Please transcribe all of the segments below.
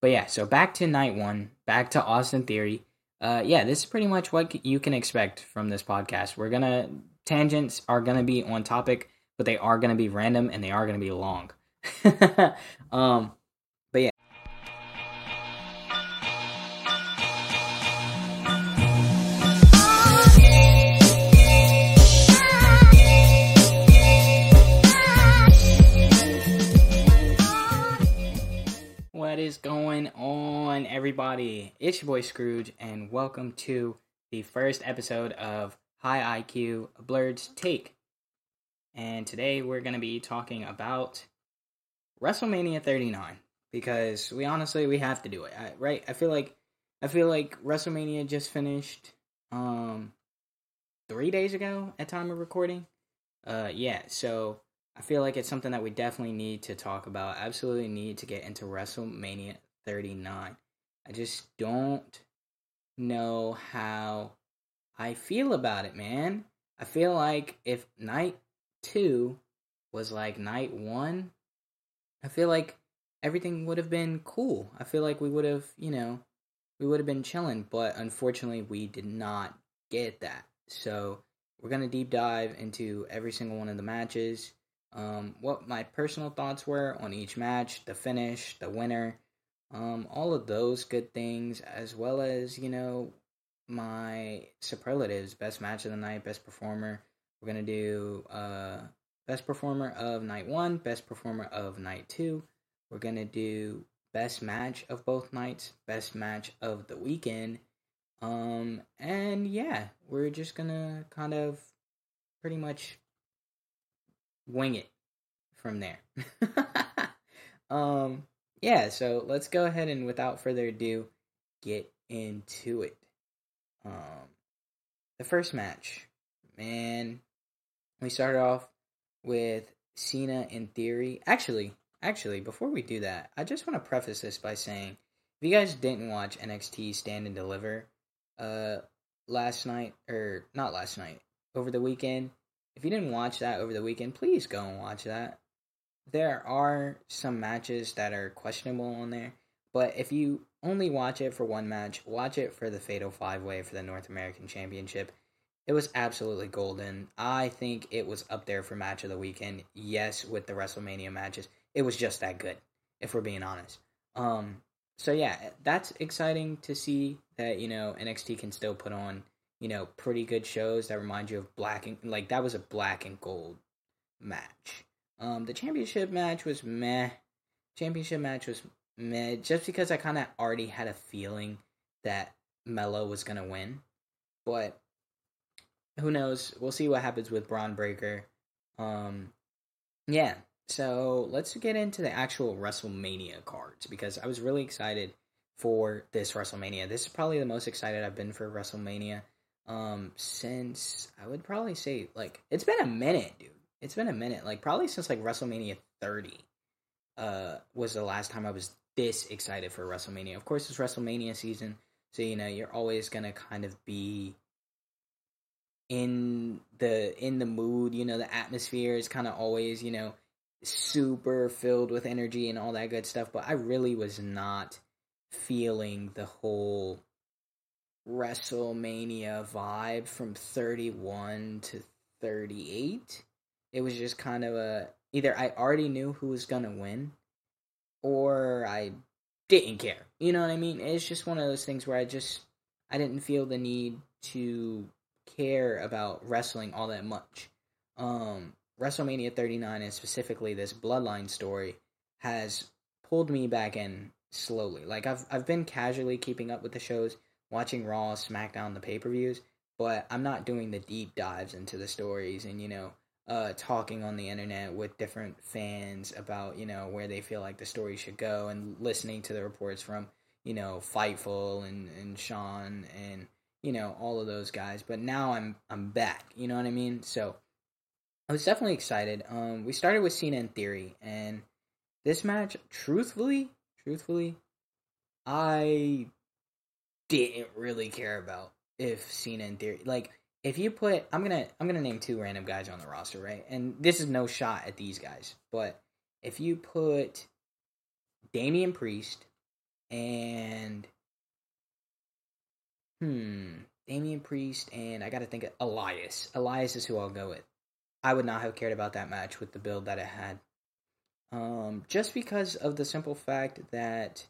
but yeah, so back to night one, back to Austin Theory. Uh, yeah, this is pretty much what you can expect from this podcast. We're gonna tangents are gonna be on topic, but they are gonna be random and they are gonna be long. um, What is going on, everybody? It's your boy Scrooge, and welcome to the first episode of High IQ Blerd's Take. And today we're going to be talking about WrestleMania 39 because we honestly we have to do it, I, right? I feel like I feel like WrestleMania just finished um 3 days ago at time of recording. Uh yeah, so I feel like it's something that we definitely need to talk about. Absolutely need to get into WrestleMania 39. I just don't know how I feel about it, man. I feel like if night 2 was like night 1, I feel like everything would have been cool. I feel like we would have, you know, we would have been chilling, but unfortunately we did not get that. So, we're going to deep dive into every single one of the matches um, what my personal thoughts were on each match, the finish, the winner, um, all of those good things, as well as, you know, my superlatives best match of the night, best performer. We're going to do uh, best performer of night one, best performer of night two. We're going to do best match of both nights, best match of the weekend. Um, and yeah, we're just going to kind of pretty much wing it from there. um, yeah, so let's go ahead and without further ado, get into it. Um, the first match, man, we started off with Cena in theory. Actually, actually, before we do that, I just want to preface this by saying, if you guys didn't watch NXT Stand and Deliver, uh, last night or not last night, over the weekend, if you didn't watch that over the weekend, please go and watch that. There are some matches that are questionable on there, but if you only watch it for one match, watch it for the Fatal Five Way for the North American Championship. It was absolutely golden. I think it was up there for match of the weekend. Yes, with the WrestleMania matches, it was just that good. If we're being honest. Um. So yeah, that's exciting to see that you know NXT can still put on you know, pretty good shows that remind you of black and like that was a black and gold match. Um, the championship match was meh. Championship match was meh, just because I kind of already had a feeling that Melo was gonna win, but who knows? We'll see what happens with Bron Breakker. Um, yeah. So let's get into the actual WrestleMania cards because I was really excited for this WrestleMania. This is probably the most excited I've been for WrestleMania um since I would probably say like it's been a minute, dude. It's been a minute. Like probably since like WrestleMania 30 uh was the last time I was this excited for WrestleMania. Of course it's WrestleMania season, so you know, you're always going to kind of be in the in the mood, you know, the atmosphere is kind of always, you know, super filled with energy and all that good stuff, but I really was not feeling the whole WrestleMania vibe from 31 to 38. It was just kind of a either I already knew who was going to win or I didn't care. You know what I mean? It's just one of those things where I just I didn't feel the need to care about wrestling all that much. Um WrestleMania 39 and specifically this bloodline story has pulled me back in slowly. Like I've I've been casually keeping up with the shows watching Raw, SmackDown, the pay per views, but I'm not doing the deep dives into the stories and you know, uh, talking on the internet with different fans about you know where they feel like the story should go and listening to the reports from you know Fightful and and Sean and you know all of those guys. But now I'm I'm back. You know what I mean? So I was definitely excited. Um, we started with Cena and theory, and this match, truthfully, truthfully, I didn't really care about if Cena in theory like if you put I'm gonna I'm gonna name two random guys on the roster, right? And this is no shot at these guys, but if you put Damian Priest and hmm, Damian Priest and I got to think of Elias. Elias is who I'll go with. I would not have cared about that match with the build that it had. Um, just because of the simple fact that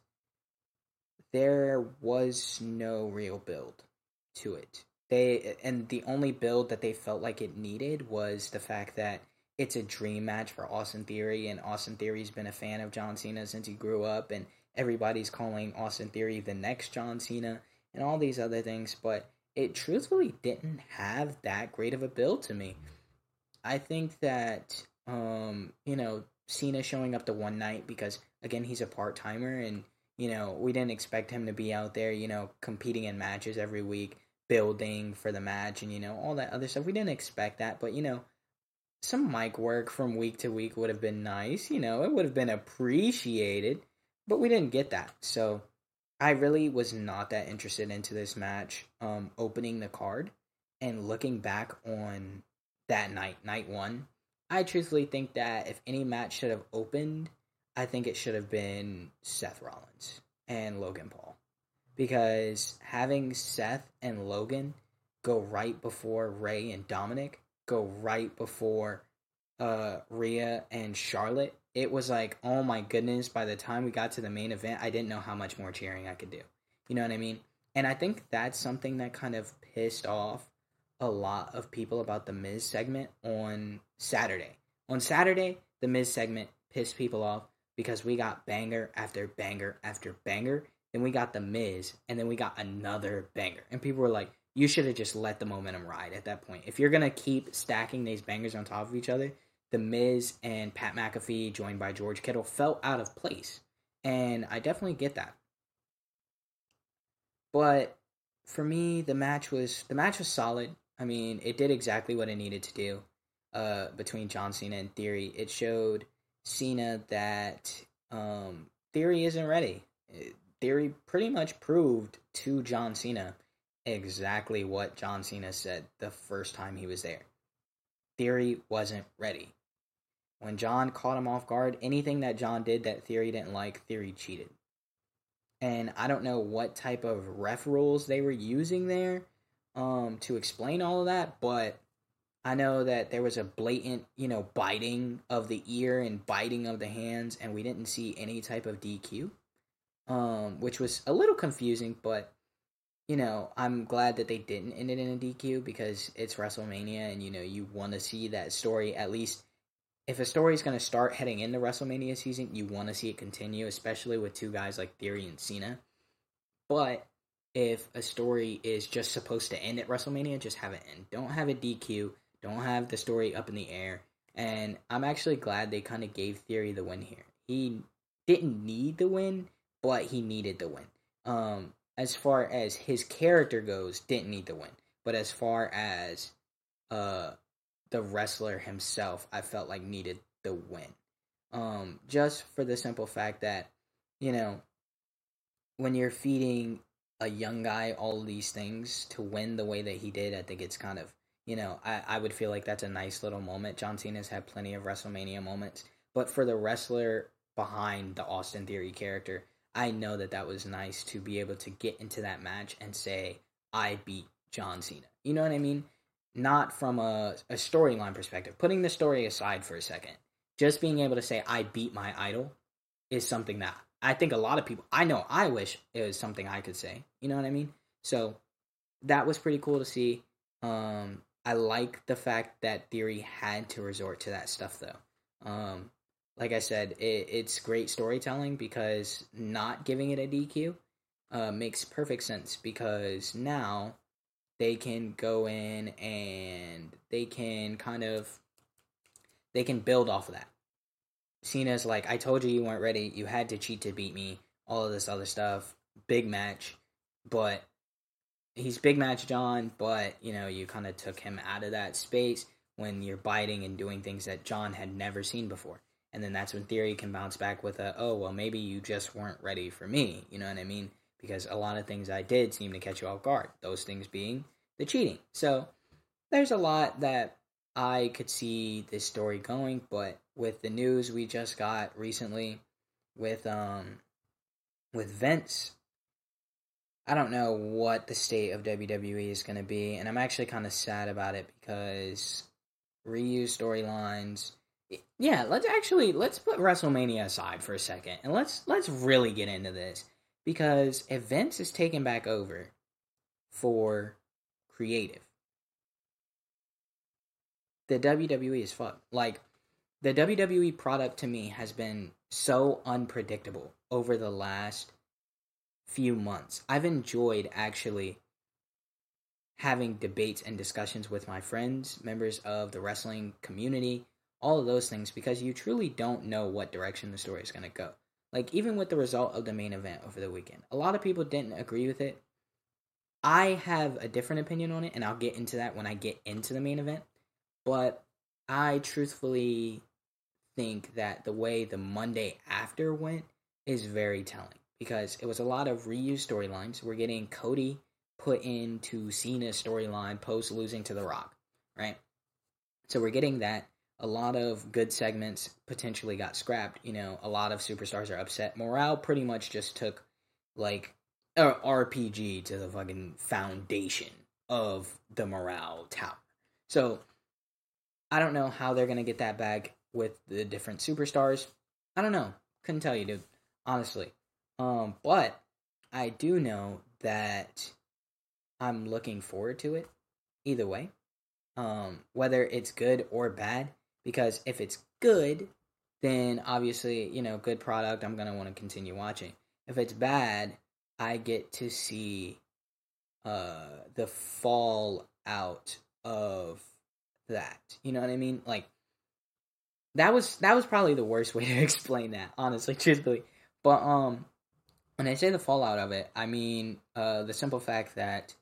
there was no real build to it. They and the only build that they felt like it needed was the fact that it's a dream match for Austin Theory, and Austin Theory's been a fan of John Cena since he grew up, and everybody's calling Austin Theory the next John Cena, and all these other things. But it truthfully didn't have that great of a build to me. I think that um, you know Cena showing up the one night because again he's a part timer and you know we didn't expect him to be out there you know competing in matches every week building for the match and you know all that other stuff. We didn't expect that but you know some mic work from week to week would have been nice you know it would have been appreciated but we didn't get that. So I really was not that interested into this match um opening the card and looking back on that night night 1 I truthfully think that if any match should have opened, I think it should have been Seth Rollins and Logan Paul. Because having Seth and Logan go right before Rey and Dominic, go right before uh Rhea and Charlotte, it was like, oh my goodness, by the time we got to the main event, I didn't know how much more cheering I could do. You know what I mean? And I think that's something that kind of pissed off a lot of people about the Miz segment on Saturday. On Saturday, the Miz segment pissed people off because we got banger after banger after banger. Then we got the Miz, and then we got another banger. And people were like, you should have just let the momentum ride at that point. If you're going to keep stacking these bangers on top of each other, the Miz and Pat McAfee, joined by George Kittle, felt out of place. And I definitely get that. But for me, the match was the match was solid. I mean, it did exactly what it needed to do uh, between John Cena and Theory. It showed Cena that um, Theory isn't ready. Theory pretty much proved to John Cena exactly what John Cena said the first time he was there. Theory wasn't ready. When John caught him off guard, anything that John did that Theory didn't like, Theory cheated. And I don't know what type of ref rules they were using there um, to explain all of that, but I know that there was a blatant, you know, biting of the ear and biting of the hands, and we didn't see any type of DQ, um, which was a little confusing. But you know, I'm glad that they didn't end it in a DQ because it's WrestleMania, and you know, you want to see that story at least. If a story is going to start heading into WrestleMania season, you want to see it continue, especially with two guys like Theory and Cena. But if a story is just supposed to end at WrestleMania, just have it end. Don't have a DQ. Don't have the story up in the air. And I'm actually glad they kind of gave Theory the win here. He didn't need the win, but he needed the win. Um, as far as his character goes, didn't need the win. But as far as uh the wrestler himself, I felt like needed the win. Um, just for the simple fact that, you know, when you're feeding a young guy all these things to win the way that he did, I think it's kind of you know, I, I would feel like that's a nice little moment. John Cena's had plenty of WrestleMania moments, but for the wrestler behind the Austin Theory character, I know that that was nice to be able to get into that match and say, I beat John Cena. You know what I mean? Not from a, a storyline perspective, putting the story aside for a second. Just being able to say, I beat my idol is something that I think a lot of people, I know I wish it was something I could say. You know what I mean? So that was pretty cool to see. Um, I like the fact that Theory had to resort to that stuff though. Um, like I said, it, it's great storytelling because not giving it a DQ uh, makes perfect sense because now they can go in and they can kind of they can build off of that. Cena's like, I told you you weren't ready. You had to cheat to beat me. All of this other stuff. Big match, but he's big match John, but you know, you kind of took him out of that space when you're biting and doing things that John had never seen before. And then that's when Theory can bounce back with a, oh, well, maybe you just weren't ready for me. You know what I mean? Because a lot of things I did seem to catch you off guard. Those things being the cheating. So there's a lot that I could see this story going, but with the news we just got recently with um with Vince, I don't know what the state of WWE is going to be, and I'm actually kind of sad about it because reuse storylines. Yeah, let's actually let's put WrestleMania aside for a second and let's let's really get into this because Vince is taken back over for creative, the WWE is fucked. Like the WWE product to me has been so unpredictable over the last few months. I've enjoyed actually having debates and discussions with my friends, members of the wrestling community, all of those things because you truly don't know what direction the story is going to go. Like even with the result of the main event over the weekend, a lot of people didn't agree with it. I have a different opinion on it and I'll get into that when I get into the main event. But I truthfully think that the way the Monday after went is very telling because it was a lot of reused storylines. We're getting Cody put into Cena's storyline post losing to The Rock, right? So we're getting that. A lot of good segments potentially got scrapped. You know, a lot of superstars are upset. Morale pretty much just took like a RPG to the fucking foundation of the morale tower. So I don't know how they're gonna get that back with the different superstars. I don't know. Couldn't tell you, dude. Honestly. Um, but I do know that I'm looking forward to it either way. Um, whether it's good or bad, because if it's good, then obviously, you know, good product, I'm gonna want to continue watching. If it's bad, I get to see uh the fallout of that. You know what I mean? Like that was that was probably the worst way to explain that, honestly, truthfully. But um when I say the fallout of it, I mean uh, the simple fact that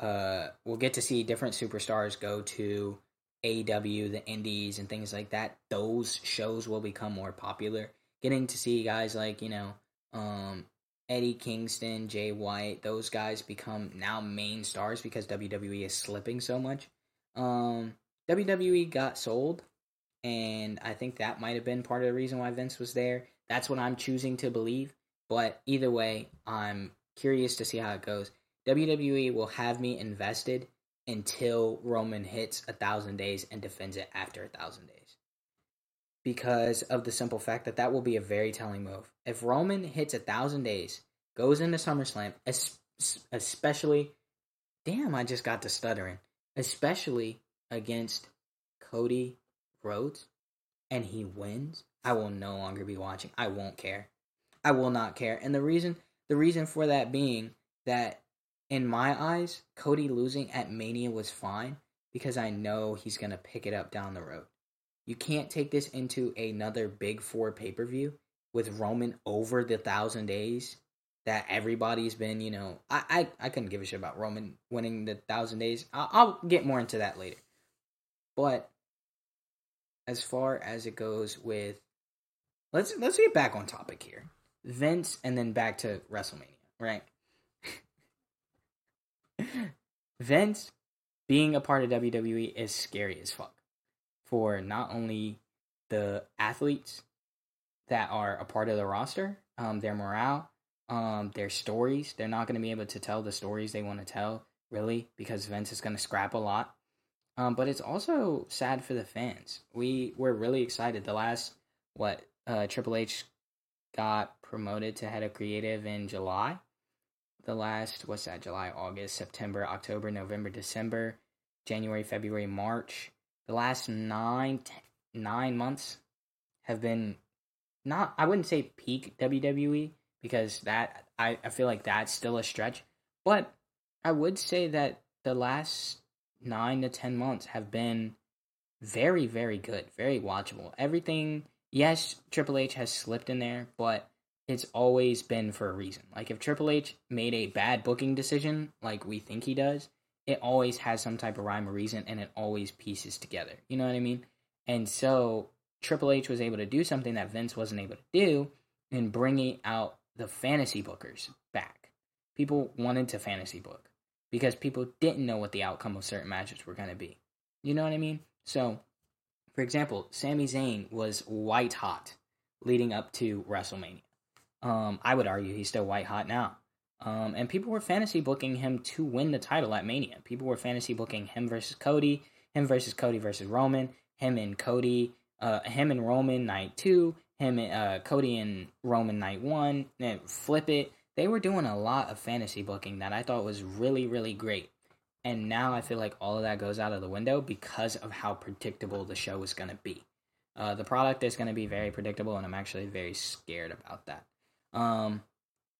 uh, we'll get to see different superstars go to AEW, the Indies, and things like that. Those shows will become more popular. Getting to see guys like you know um, Eddie Kingston, Jay White, those guys become now main stars because WWE is slipping so much. Um, WWE got sold, and I think that might have been part of the reason why Vince was there. That's what I'm choosing to believe. But either way, I'm curious to see how it goes. WWE will have me invested until Roman hits a thousand days and defends it after a thousand days. Because of the simple fact that that will be a very telling move. If Roman hits a thousand days, goes into SummerSlam, especially, damn, I just got to stuttering, especially against Cody Rhodes, and he wins, I will no longer be watching. I won't care. I will not care. And the reason the reason for that being that in my eyes, Cody losing at Mania was fine because I know he's going to pick it up down the road. You can't take this into another big 4 pay-per-view with Roman over the 1000 days that everybody's been, you know, I I, I couldn't give a shit about Roman winning the 1000 days. I'll, I'll get more into that later. But as far as it goes with let's let's get back on topic here. Vince and then back to WrestleMania, right? Vince being a part of WWE is scary as fuck for not only the athletes that are a part of the roster, um, their morale, um, their stories. They're not going to be able to tell the stories they want to tell, really, because Vince is going to scrap a lot. Um, but it's also sad for the fans. We were really excited. The last what uh, Triple H got promoted to head of creative in July. The last, what's that, July, August, September, October, November, December, January, February, March. The last nine, ten, nine months have been not, I wouldn't say peak WWE because that, I, I feel like that's still a stretch. But I would say that the last nine to ten months have been very, very good, very watchable. Everything yes, Triple H has slipped in there, but it's always been for a reason. Like if Triple H made a bad booking decision, like we think he does, it always has some type of rhyme or reason and it always pieces together. You know what I mean? And so Triple H was able to do something that Vince wasn't able to do in bringing out the fantasy bookers back. People wanted to fantasy book because people didn't know what the outcome of certain matches were going to be. You know what I mean? So for example, Sami Zayn was white hot leading up to WrestleMania. Um, I would argue he's still white hot now. Um, and people were fantasy booking him to win the title at Mania. People were fantasy booking him versus Cody, him versus Cody versus Roman, him and Cody, uh, him and Roman night two, him and uh, Cody and Roman night one, and flip it. They were doing a lot of fantasy booking that I thought was really, really great. And now I feel like all of that goes out of the window because of how predictable the show is going to be. Uh, the product is going to be very predictable, and I'm actually very scared about that. Um,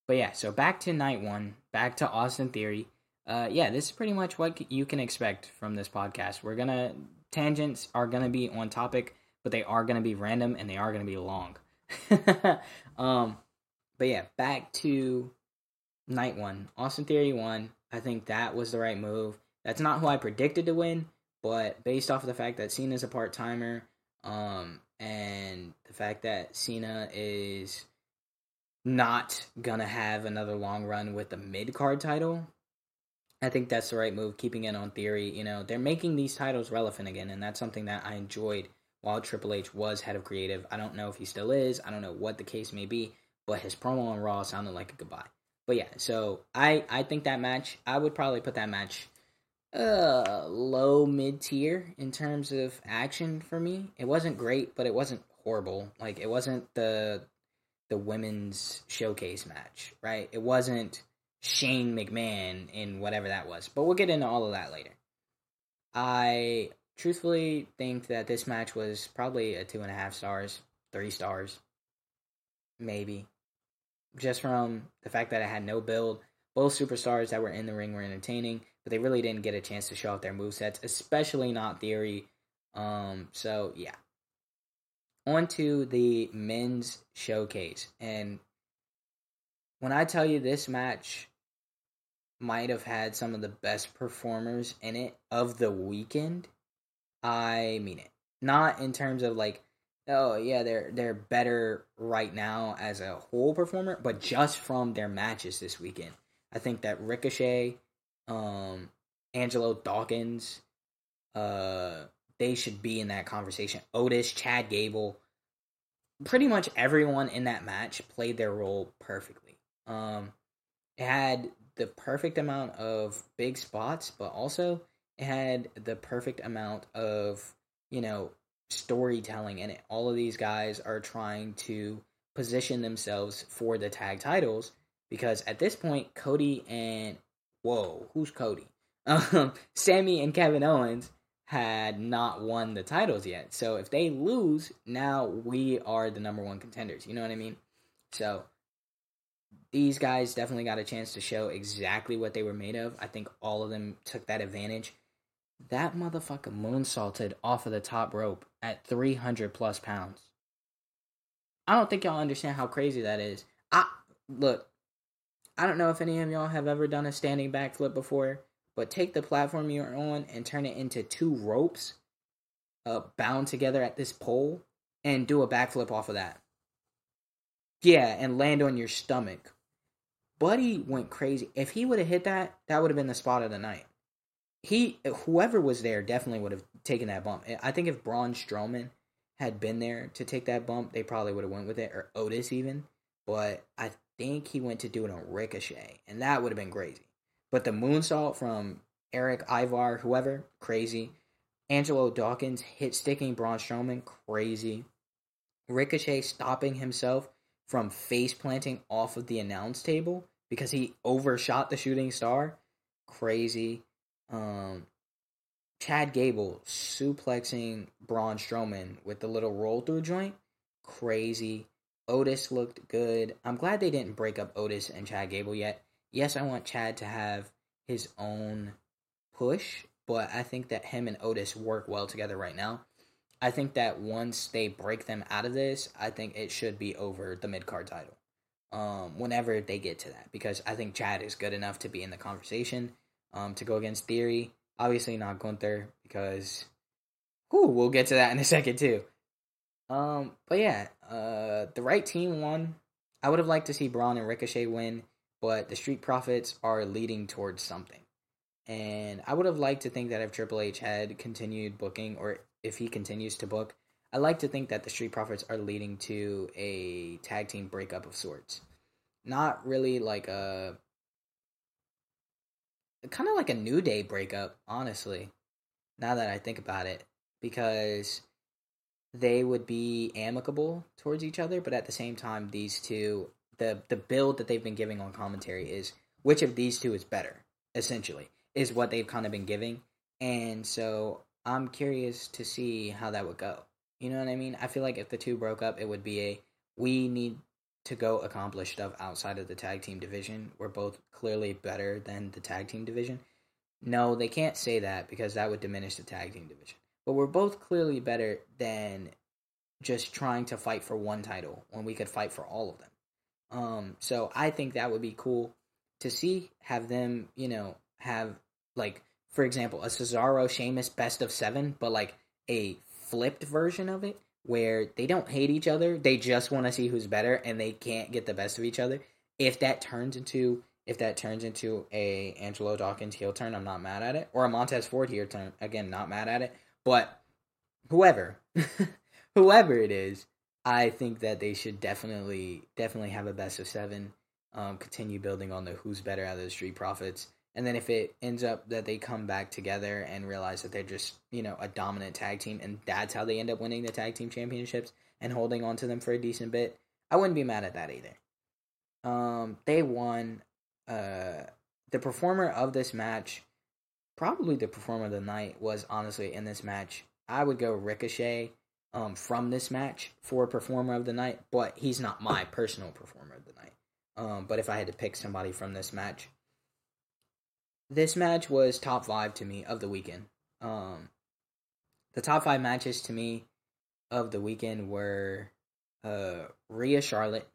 but yeah, so back to night one, back to Austin Theory. Uh, yeah, this is pretty much what you can expect from this podcast. We're gonna tangents are gonna be on topic, but they are gonna be random and they are gonna be long. um, but yeah, back to night one. Austin Theory won. I think that was the right move. That's not who I predicted to win, but based off of the fact that Cena's a part timer, um, and the fact that Cena is not gonna have another long run with the mid card title. I think that's the right move, keeping it on theory. You know, they're making these titles relevant again, and that's something that I enjoyed while Triple H was head of creative. I don't know if he still is, I don't know what the case may be, but his promo on Raw sounded like a goodbye. But yeah, so I I think that match I would probably put that match uh low mid tier in terms of action for me. It wasn't great, but it wasn't horrible. Like it wasn't the the women's showcase match, right? It wasn't Shane McMahon in whatever that was. But we'll get into all of that later. I truthfully think that this match was probably a two and a half stars, three stars, maybe. Just from the fact that it had no build. Both superstars that were in the ring were entertaining, but they really didn't get a chance to show off their movesets, especially not Theory. Um, so yeah, on to the men's showcase. And when I tell you this match might have had some of the best performers in it of the weekend, I mean it. Not in terms of like, oh yeah, they're they're better right now as a whole performer, but just from their matches this weekend. I think that Ricochet, um, Angelo Dawkins, uh, they should be in that conversation. Otis, Chad Gable, pretty much everyone in that match played their role perfectly. Um, it had the perfect amount of big spots, but also it had the perfect amount of you know storytelling in it. All of these guys are trying to position themselves for the tag titles because at this point, Cody and whoa, who's Cody? Um, Sami and Kevin Owens had not won the titles yet. So if they lose, now we are the number one contenders. You know what I mean? So these guys definitely got a chance to show exactly what they were made of. I think all of them took that advantage. That motherfucker moonsaulted off of the top rope at 300 plus pounds. I don't think y'all understand how crazy that is. I look, I don't know if any of y'all have ever done a standing backflip before but take the platform you're on and turn it into two ropes uh, bound together at this pole and do a backflip off of that. Yeah, and land on your stomach. Buddy went crazy. If he would have hit that, that would have been the spot of the night. He, whoever was there, definitely would have taken that bump. I think if Braun Strowman had been there to take that bump, they probably would have went with it, or Otis even. But I think he went to do it on Ricochet, and that would have been crazy. But the moonsault from Erik Ivar, whoever, crazy. Angelo Dawkins hit sticking Braun Strowman, crazy. Ricochet stopping himself from face planting off of the announce table because he overshot the shooting star, crazy. Um, Chad Gable suplexing Braun Strowman with the little roll through joint, crazy. Otis looked good. I'm glad they didn't break up Otis and Chad Gable yet yes, I want Chad to have his own push, but I think that him and Otis work well together right now. I think that once they break them out of this, I think it should be over the mid card title. Um, whenever they get to that, because I think Chad is good enough to be in the conversation. Um, to go against Theory, obviously not Gunther because, whew, we'll get to that in a second too. Um, but yeah, uh, the right team won. I would have liked to see Braun and Ricochet win but the Street Profits are leading towards something. And I would have liked to think that if Triple H had continued booking, or if he continues to book, I like to think that the Street Profits are leading to a tag team breakup of sorts. not really like a kind of like a New Day breakup, honestly. Now that I think about it, because they would be amicable towards each other, but at the same time, these two, the the build that they've been giving on commentary is which of these two is better. Essentially, is what they've kind of been giving, and so I'm curious to see how that would go. You know what I mean? I feel like if the two broke up, it would be a we need to go accomplish stuff outside of the tag team division. We're both clearly better than the tag team division. No, they can't say that because that would diminish the tag team division. But we're both clearly better than just trying to fight for one title when we could fight for all of them. Um, so I think that would be cool to see have them, you know, have like for example, a Cesaro Sheamus best of seven, but like a flipped version of it where they don't hate each other, they just want to see who's better and they can't get the best of each other. If that turns into if that turns into a Angelo Dawkins heel turn, I'm not mad at it. Or a Montez Ford heel turn, again, not mad at it. But whoever, whoever it is, I think that they should definitely, definitely have a best of seven. Um, continue building on the who's better out of the Street Profits. And then if it ends up that they come back together and realize that they're just, you know, a dominant tag team and that's how they end up winning the tag team championships and holding on to them for a decent bit, I wouldn't be mad at that either. Um, they won. Uh, the performer of this match, probably the performer of the night, was honestly in this match. I would go Ricochet um, from this match for performer of the night, but he's not my personal performer of the night. Um, but if I had to pick somebody from this match, this match was top five to me of the weekend. Um, the top five matches to me of the weekend were uh, Rhea Charlotte,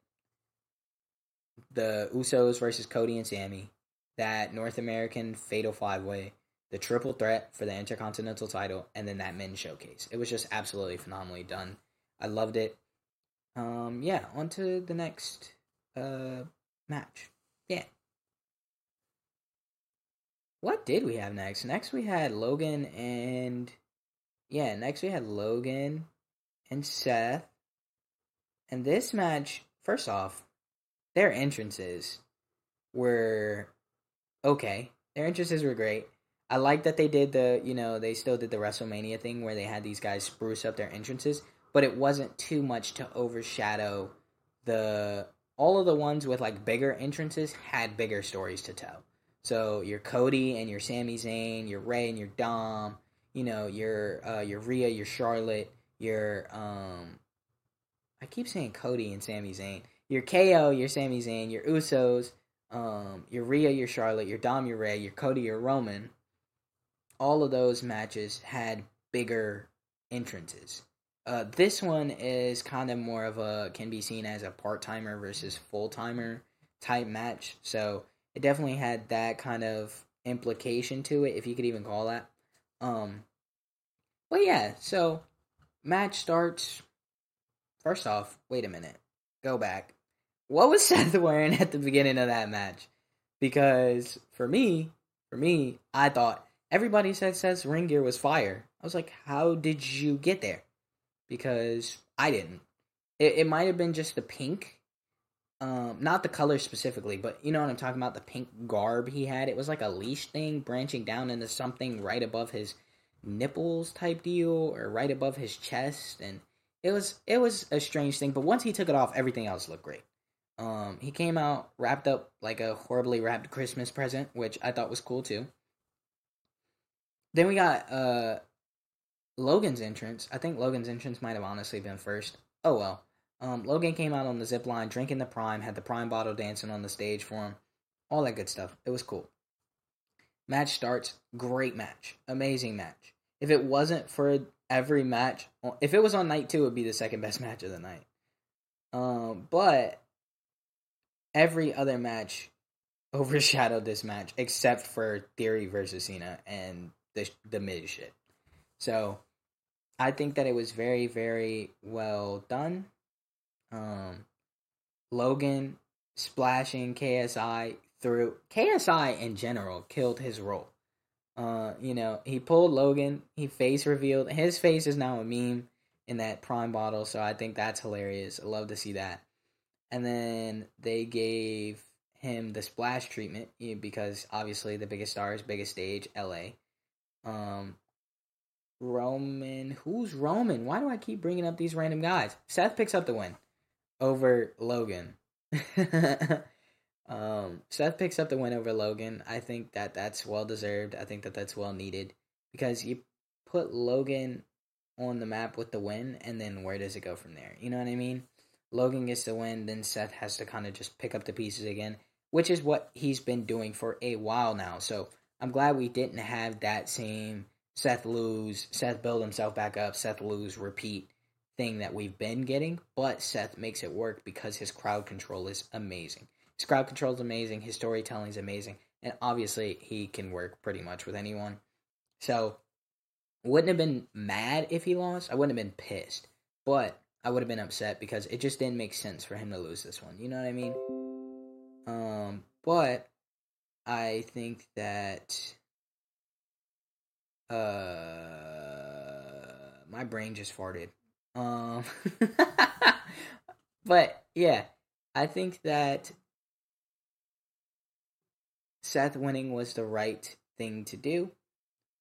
the Usos versus Cody and Sami, that North American Fatal Five Way, the Triple Threat for the Intercontinental title, and then that men's showcase. It was just absolutely phenomenally done. I loved it. Um, yeah, on to the next uh, match. Yeah. What did we have next? Next we had Logan and yeah, next we had Logan and Seth. And this match, first off, their entrances were okay. Their entrances were great. I like that they did the, you know, they still did the WrestleMania thing where they had these guys spruce up their entrances, but it wasn't too much to overshadow the all of the ones with like bigger entrances had bigger stories to tell. So your Cody and your Sami Zayn, your Rey and your Dom, you know, your uh, your Rhea, your Charlotte, your um, I keep saying Cody and Sami Zayn. Your KO, your Sami Zayn, your Usos, um, your Rhea, your Charlotte, your Dom, your Rey, your Cody, your Roman. All of those matches had bigger entrances. Uh, this one is kind of more of a can be seen as a part timer versus full timer type match. So it definitely had that kind of implication to it, if you could even call that. Um, but yeah, so match starts. First off, wait a minute, go back. What was Seth wearing at the beginning of that match? Because for me, for me, I thought everybody said Seth's ring gear was fire. I was like, how did you get there? Because I didn't. It, it might have been just the pink um not the color specifically but you know what i'm talking about the pink garb he had? It was like a leash thing branching down into something right above his nipples type deal or right above his chest and it was it was a strange thing but once he took it off everything else looked great. Um he came out wrapped up like a horribly wrapped christmas present which i thought was cool too. Then we got uh logan's entrance. I think logan's entrance might have honestly been first. Oh well um, Logan came out on the zip line, drinking the prime, had the prime bottle dancing on the stage for him, all that good stuff. It was cool. Match starts, great match, amazing match. If it wasn't for every match, if it was on night two, it would be the second best match of the night. Um, but every other match overshadowed this match except for Theory versus Cena and the the mid shit. So I think that it was very very well done. Um, Logan splashing KSI through KSI in general killed his role. Uh, you know, he pulled Logan, he face revealed. His face is now a meme in that prime bottle, so I think that's hilarious. I love to see that. and then they gave him the splash treatment because obviously the biggest stars, biggest stage, LA. Um, Roman, who's Roman? Why do I keep bringing up these random guys? Seth picks up the win over Logan. um, Seth picks up the win over Logan. I think that that's well deserved. I think that that's well needed because you put Logan on the map with the win, and then where does it go from there? You know what I mean? Logan gets the win, then Seth has to kind of just pick up the pieces again, which is what he's been doing for a while now. So I'm glad we didn't have that same Seth lose, Seth build himself back up, Seth lose, repeat thing that we've been getting, but Seth makes it work because his crowd control is amazing. His crowd control is amazing, his storytelling is amazing, and obviously he can work pretty much with anyone. So, wouldn't have been mad if he lost. I wouldn't have been pissed, but I would have been upset because it just didn't make sense for him to lose this one. You know what I mean? Um, but I think that uh my brain just farted. Um but yeah, I think that Seth winning was the right thing to do.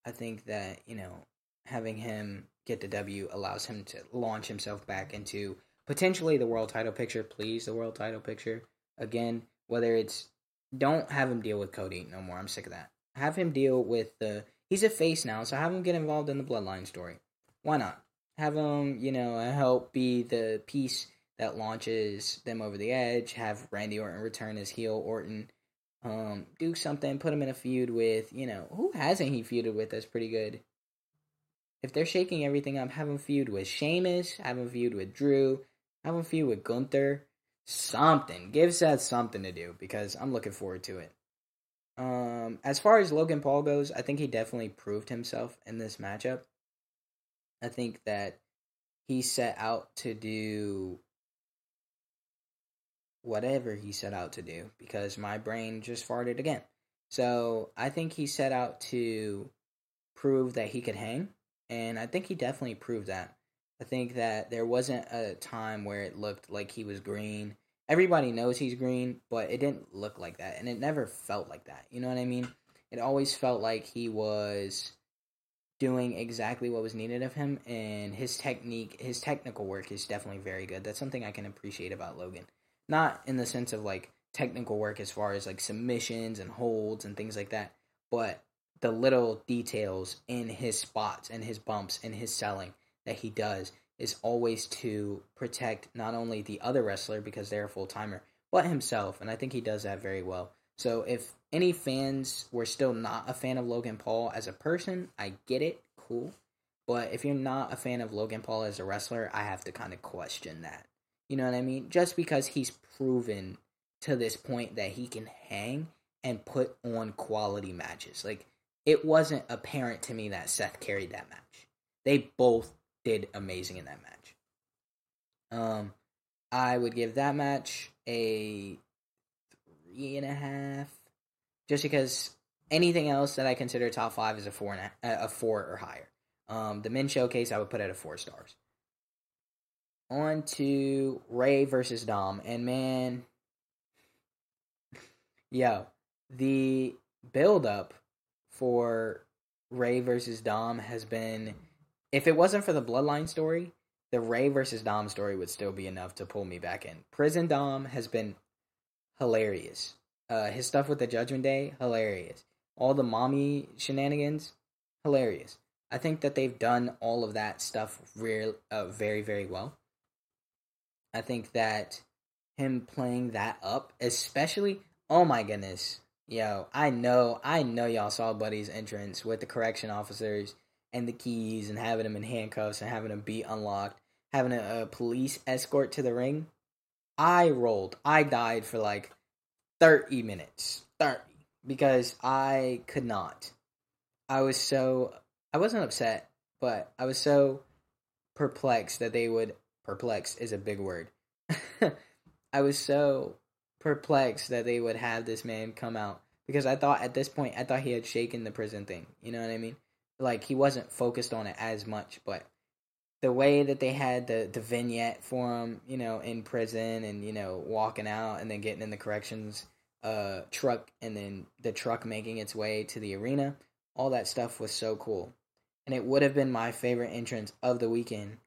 I think that, you know, having him get the W allows him to launch himself back into potentially the world title picture, please, the world title picture. Again, whether it's don't have him deal with Cody no more. I'm sick of that. Have him deal with the he's a face now, so have him get involved in the bloodline story. Why not? Have them, you know, help be the piece that launches them over the edge. Have Randy Orton return as heel Orton. Um, do something, put him in a feud with, you know, who hasn't he feuded with that's pretty good? If they're shaking everything up, have him feud with Sheamus, have him feud with Drew, have him feud with Gunther. Something. Give Seth something to do because I'm looking forward to it. Um, as far as Logan Paul goes, I think he definitely proved himself in this matchup. I think that he set out to do whatever he set out to do because my brain just farted again. So I think he set out to prove that he could hang, and I think he definitely proved that. I think that there wasn't a time where it looked like he was green. Everybody knows he's green, but it didn't look like that, and it never felt like that. You know what I mean? It always felt like he was doing exactly what was needed of him, and his technique, his technical work is definitely very good. That's something I can appreciate about Logan. Not in the sense of like technical work as far as like submissions and holds and things like that, but the little details in his spots and his bumps and his selling that he does is always to protect not only the other wrestler because they're a full timer, but himself. And I think he does that very well. So if any fans were still not a fan of Logan Paul as a person, I get it, cool. But if you're not a fan of Logan Paul as a wrestler, I have to kind of question that. You know what I mean? Just because he's proven to this point that he can hang and put on quality matches. Like it wasn't apparent to me that Seth carried that match. They both did amazing in that match. Um, I would give that match a three and a half, just because anything else that I consider top five is a four and a, a four or higher. Um, the men showcase I would put at a four stars. On to Rey versus Dom, and man, yo, the build up for Rey versus Dom has been if it wasn't for the bloodline story, the Rey versus Dom story would still be enough to pull me back in. Prison Dom has been hilarious. Uh, his stuff with the Judgment Day, hilarious. All the mommy shenanigans, hilarious. I think that they've done all of that stuff real, uh, very, very well. I think that him playing that up, especially, oh my goodness, Yo, I know, I know y'all saw Buddy's entrance with the correction officers and the keys and having him in handcuffs and having him be unlocked, having a, a police escort to the ring. I rolled. I died for like 30 minutes. 30. Because I could not. I was so. I wasn't upset, but I was so perplexed that they would. Perplexed is a big word. I was so perplexed that they would have this man come out because I thought at this point I thought he had shaken the prison thing. You know what I mean? Like he wasn't focused on it as much, but the way that they had the the vignette for him, you know, in prison and you know walking out and then getting in the corrections uh truck and then the truck making its way to the arena, all that stuff was so cool. And it would have been my favorite entrance of the weekend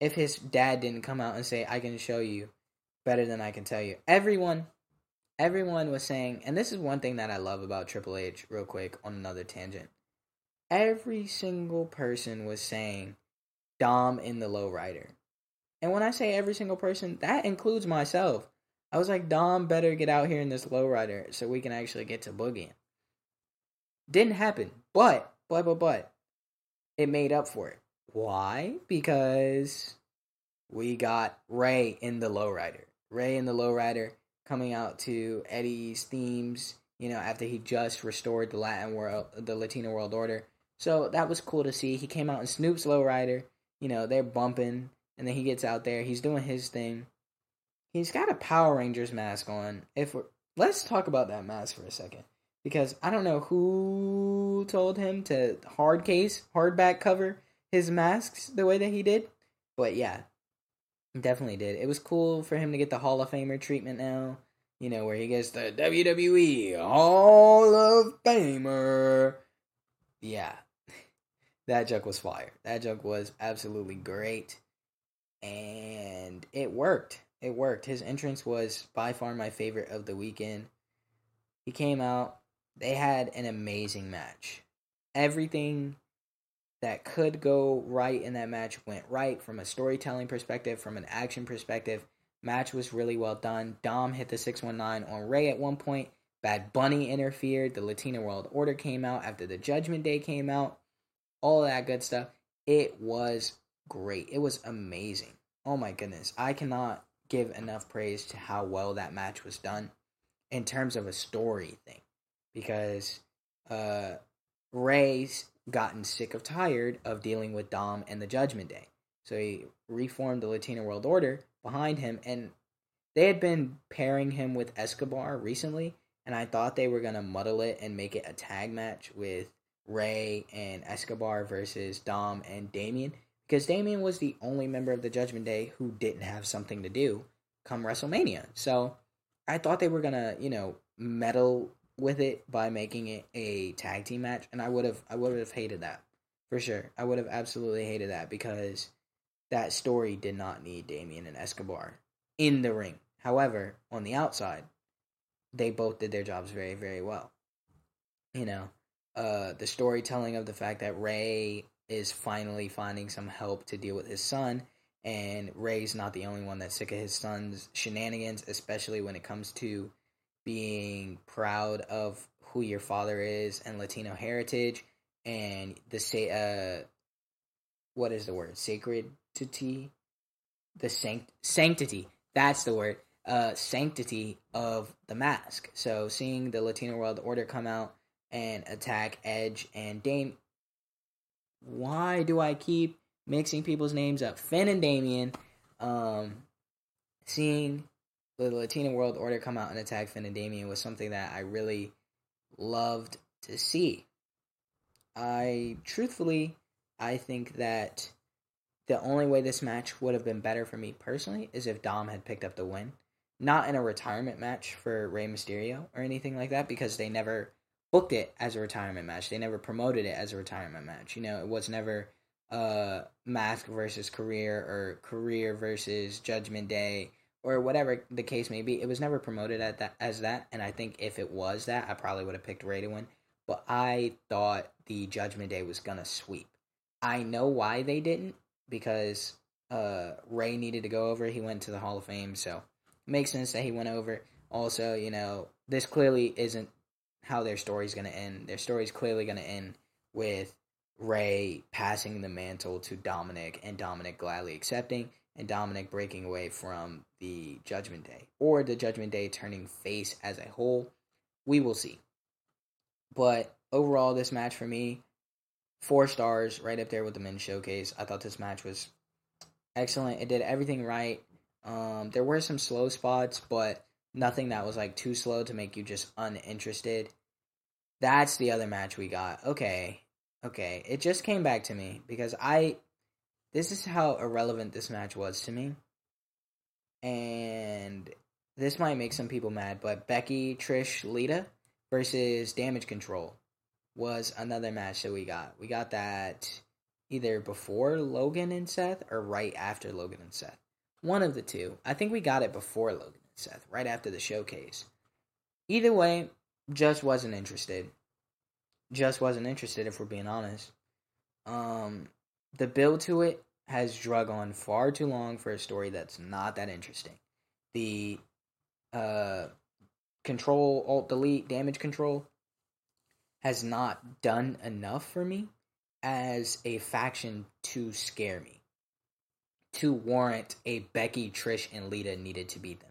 if his dad didn't come out and say, "I can show you better than I can tell you." Everyone everyone was saying, and this is one thing that I love about Triple H, real quick on another tangent. Every single person was saying Dom in the lowrider. And when I say every single person, that includes myself. I was like, Dom better get out here in this lowrider so we can actually get to Boogie. Didn't happen. But, but, but, but, it made up for it. Why? Because we got Rey in the lowrider. Rey in the lowrider coming out to Eddie's themes, you know, after he just restored the Latin world, the Latino world order. So that was cool to see. He came out in Snoop's lowrider. You know, they're bumping, and then he gets out there. He's doing his thing. He's got a Power Rangers mask on. If let's talk about that mask for a second, because I don't know who told him to hard case, hardback cover his masks the way that he did, but yeah, Definitely did. It was cool for him to get the Hall of Famer treatment now. You know, where he gets the WWE Hall of Famer. Yeah. That joke was fire. That joke was absolutely great. And it worked. It worked. His entrance was by far my favorite of the weekend. He came out. They had an amazing match. Everything that could go right in that match went right from a storytelling perspective, from an action perspective. Match was really well done. Dom hit the 619 on Rey at one point. Bad Bunny interfered. The Latina World Order came out after the Judgment Day came out. All that good stuff. It was great. It was amazing. Oh my goodness. I cannot give enough praise to how well that match was done in terms of a story thing. Because uh Rey's gotten sick of tired of dealing with Dom and the Judgment Day. So he reformed the Latino World Order behind him, and they had been pairing him with Escobar recently, and I thought they were gonna muddle it and make it a tag match with Rey and Escobar versus Dom and Damian, because Damian was the only member of the Judgment Day who didn't have something to do come WrestleMania. So I thought they were gonna, you know, meddle with it by making it a tag team match, and I would have I would have hated that for sure. I would have absolutely hated that because that story did not need Damian and Escobar in the ring. However, on the outside, they both did their jobs very very well. You know, uh, the storytelling of the fact that Rey is finally finding some help to deal with his son. And Rey's not the only one that's sick of his son's shenanigans, especially when it comes to being proud of who your father is and Latino heritage and the say uh what is the word? Sacredity the sanct- sanctity. That's the word. Uh sanctity of the mask. So seeing the Latino world order come out and attack Edge and Dame why do I keep mixing people's names up Finn and Damian um seeing the Latina World Order come out and attack Finn and Damian was something that I really loved to see. I truthfully, I think that the only way this match would have been better for me personally is if Dom had picked up the win. Not in a retirement match for Rey Mysterio or anything like that, because they never booked it as a retirement match. They never promoted it as a retirement match. You know, it was never uh mask versus career or career versus judgment day or whatever the case may be. It was never promoted at that as that, and I think if it was that, I probably would have picked Rey to win. But I thought the Judgment Day was gonna sweep. I know why they didn't because uh, Rey needed to go over. He went to the Hall of Fame, so it makes sense that he went over. Also, you know, this clearly isn't how their story's gonna end. Their story's clearly gonna end with Rey passing the mantle to Dominic and Dominic gladly accepting and Dominic breaking away from the Judgment Day or the Judgment Day turning face as a whole. We will see. But overall, this match for me, four stars, right up there with the men's showcase. I thought this match was excellent. It did everything right. Um, there were some slow spots, but nothing that was like too slow to make you just uninterested. That's the other match we got. Okay. Okay. It just came back to me because I this is how irrelevant this match was to me. And this might make some people mad, but Becky, Trish, Lita versus Damage Control was another match that we got. We got that either before Logan and Seth or right after Logan and Seth. One of the two. I think we got it before Logan Seth, right after the showcase. Either way, just wasn't interested. Just wasn't interested if we're being honest. Um the build to it has drug on far too long for a story that's not that interesting. The uh control alt delete damage control has not done enough for me as a faction to scare me to warrant a Becky, Trish, and Lita needed to beat them.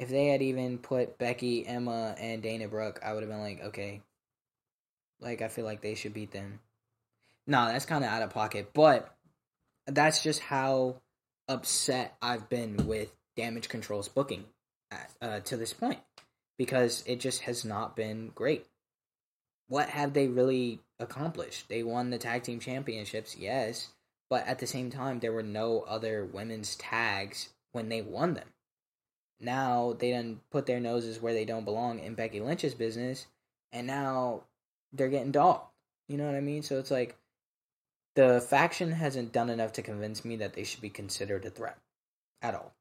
If they had even put Becky, Emma, and Dana Brooke, I would have been like, okay, like I feel like they should beat them. No, that's kind of out of pocket, but that's just how upset I've been with Damage Control's booking uh, to this point because it just has not been great. What have they really accomplished? They won the tag team championships, yes, but at the same time, there were no other women's tags when they won them. Now they done put their noses where they don't belong in Becky Lynch's business, and now they're getting dogged. You know what I mean? So it's like the faction hasn't done enough to convince me that they should be considered a threat at all.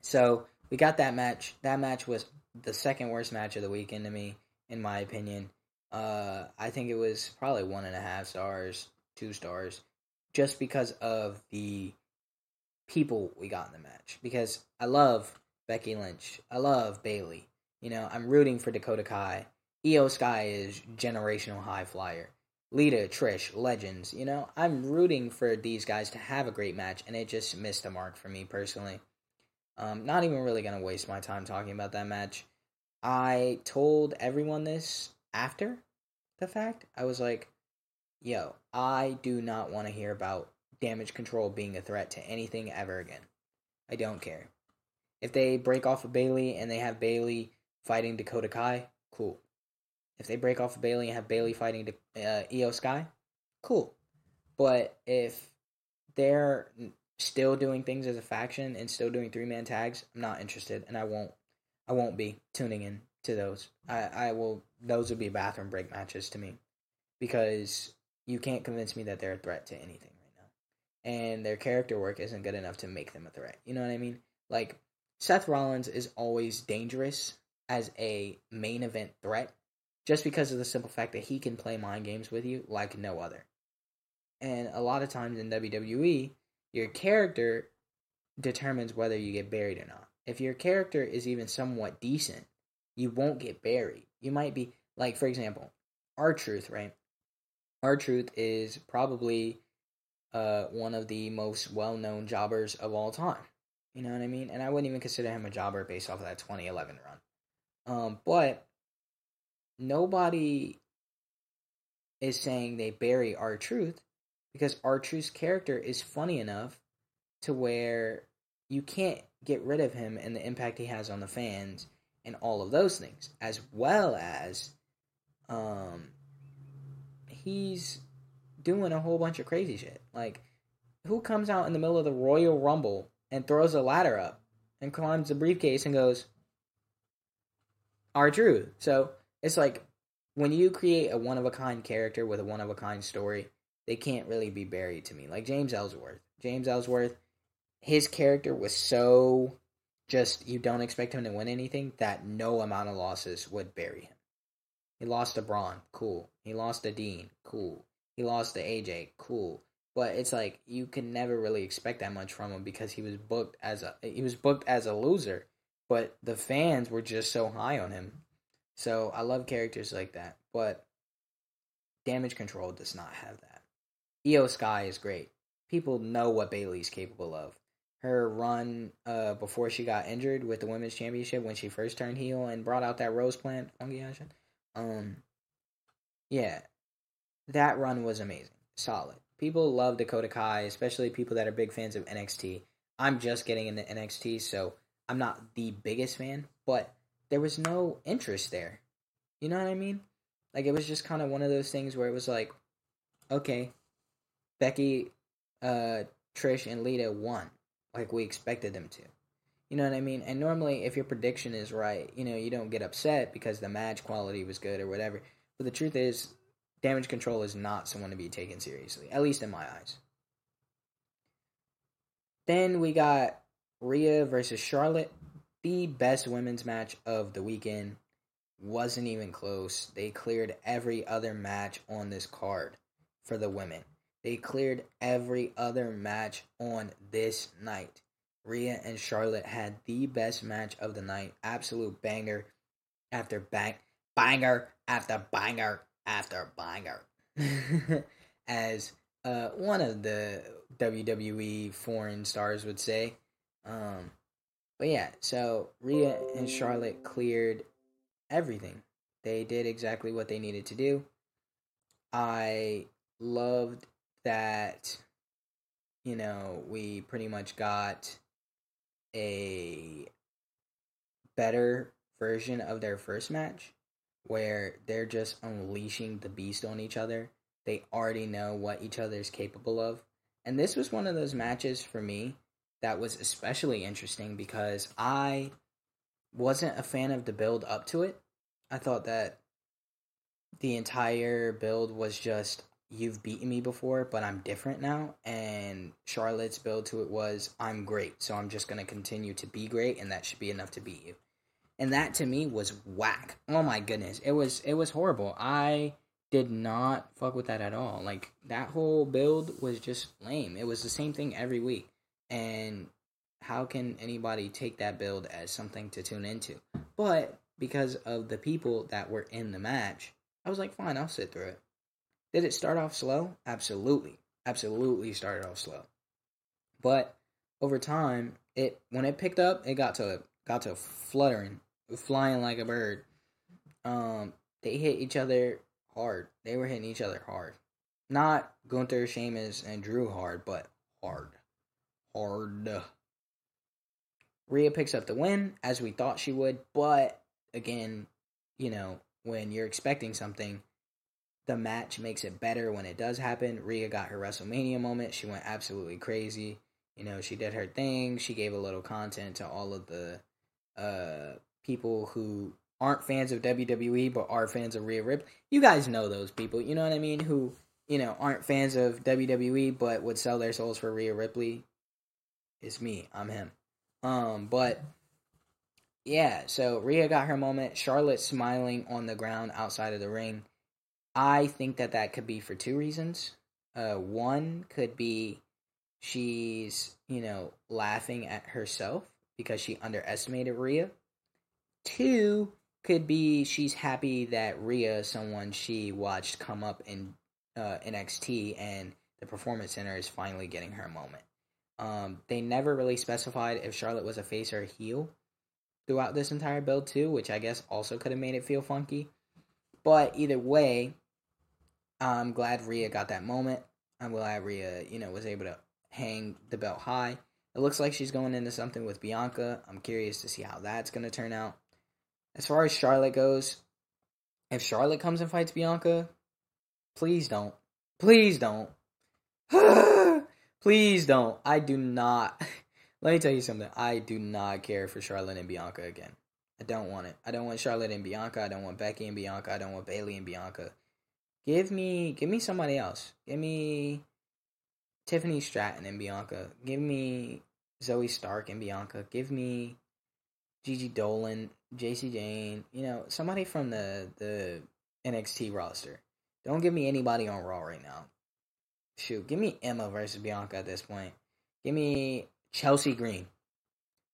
So we got that match. That match was the second worst match of the weekend to me, in my opinion. Uh, I think it was probably one and a half stars, two stars just because of the people we got in the match. Because I love Becky Lynch. I love Bayley. You know, I'm rooting for Dakota Kai. Iyo Sky is generational high flyer. Lita, Trish, legends. You know, I'm rooting for these guys to have a great match, and it just missed the mark for me personally. Um, not even really gonna waste my time talking about that match. I told everyone this after the fact. I was like, yo, I do not want to hear about damage control being a threat to anything ever again. I don't care. If they break off of Bayley and they have Bayley fighting Dakota Kai, cool. If they break off of Bayley and have Bayley fighting uh, Iyo Sky, cool. But if they're still doing things as a faction and still doing three man tags, I'm not interested, and I won't. I won't be tuning in to those. I I will. Those would be bathroom break matches to me, because you can't convince me that they're a threat to anything right now. And their character work isn't good enough to make them a threat. You know what I mean? Like, Seth Rollins is always dangerous as a main event threat just because of the simple fact that he can play mind games with you like no other. And a lot of times in WWE, your character determines whether you get buried or not. If your character is even somewhat decent, you won't get buried. You might be, like, for example, R-Truth, right? R-Truth is probably uh, one of the most well-known jobbers of all time. You know what I mean? And I wouldn't even consider him a jobber based off of that 2011 run. Um, but nobody is saying they bury R-Truth because R-Truth's character is funny enough to where you can't get rid of him and the impact he has on the fans and all of those things, as well as um, he's doing a whole bunch of crazy shit. Like, who comes out in the middle of the Royal Rumble and throws a ladder up and climbs the briefcase and goes, R-Truth. So it's like when you create a one of a kind character with a one of a kind story, they can't really be buried to me. Like James Ellsworth. James Ellsworth, his character was so just you don't expect him to win anything that no amount of losses would bury him. He lost to Braun, cool. He lost to Dean, cool. He lost to AJ, cool. But it's like you can never really expect that much from him because he was booked as a he was booked as a loser, but the fans were just so high on him. So I love characters like that, but Damage Control does not have that. Iyo Sky is great. People know what Bayley's capable of. Her run uh, before she got injured with the women's championship when she first turned heel and brought out that rose plant, um, yeah, that run was amazing, solid. People love Dakota Kai, especially people that are big fans of NXT. I'm just getting into NXT, so I'm not the biggest fan, but there was no interest there. You know what I mean? Like it was just kind of one of those things where it was like, okay, Becky uh, Trish and Lita won like we expected them to. You know what I mean? And normally, if your prediction is right, you know, you don't get upset because the match quality was good or whatever. But the truth is, damage control is not someone to be taken seriously, at least in my eyes. Then we got Rhea versus Charlotte, the best women's match of the weekend. Wasn't even close. They cleared every other match on this card for the women. They cleared every other match on this night. Rhea and Charlotte had the best match of the night. Absolute banger after bang, banger after banger after banger. As uh, one of the WWE foreign stars would say. Um, but yeah, so Rhea and Charlotte cleared everything. They did exactly what they needed to do. I loved that, you know, we pretty much got a better version of their first match where they're just unleashing the beast on each other. They already know what each other is capable of. And this was one of those matches for me that was especially interesting because I wasn't a fan of the build up to it. I thought that the entire build was just you've beaten me before, but I'm different now. And Charlotte's build to it was I'm great, so I'm just going to continue to be great, and that should be enough to beat you. And that to me was whack. Oh my goodness, it was it was horrible. I did not fuck with that at all. Like that whole build was just lame. It was the same thing every week. And how can anybody take that build as something to tune into? But because of the people that were in the match, I was like, fine, I'll sit through it. Did it start off slow? Absolutely. Absolutely started off slow. But over time, it when it picked up, it got to got to fluttering, flying like a bird. Um, they hit each other hard. They were hitting each other hard. Not Gunther, Sheamus, and Drew hard, but hard. Hard. Rhea picks up the win, as we thought she would, but again, you know, when you're expecting something, the match makes it better when it does happen. Rhea got her WrestleMania moment. She went absolutely crazy. You know, she did her thing. She gave a little content to all of the uh, people who aren't fans of WWE but are fans of Rhea Ripley. You guys know those people. You know what I mean? Who you know aren't fans of WWE but would sell their souls for Rhea Ripley. It's me. I'm him. Um, but yeah. So Rhea got her moment. Charlotte smiling on the ground outside of the ring I think that that could be for two reasons. Uh, one could be she's, you know, laughing at herself because she underestimated Rhea. Two could be she's happy that Rhea someone she watched come up in uh, NXT and the Performance Center is finally getting her moment. Um, they never really specified if Charlotte was a face or a heel throughout this entire build too, which I guess also could have made it feel funky. But either way, I'm glad Rhea got that moment. I'm glad Rhea, you know, was able to hang the belt high. It looks like she's going into something with Bianca. I'm curious to see how that's going to turn out. As far as Charlotte goes, if Charlotte comes and fights Bianca, please don't. Please don't. please don't. I do not. Let me tell you something. I do not care for Charlotte and Bianca again. I don't want it. I don't want Charlotte and Bianca. I don't want Becky and Bianca. I don't want Bayley and Bianca. Give me give me somebody else. Give me Tiffany Stratton and Bianca. Give me Zoey Stark and Bianca. Give me Gigi Dolan, Jacy Jayne, You know, somebody from the the NXT roster. Don't give me anybody on Raw right now. Shoot, give me Emma versus Bianca at this point. Give me Chelsea Green.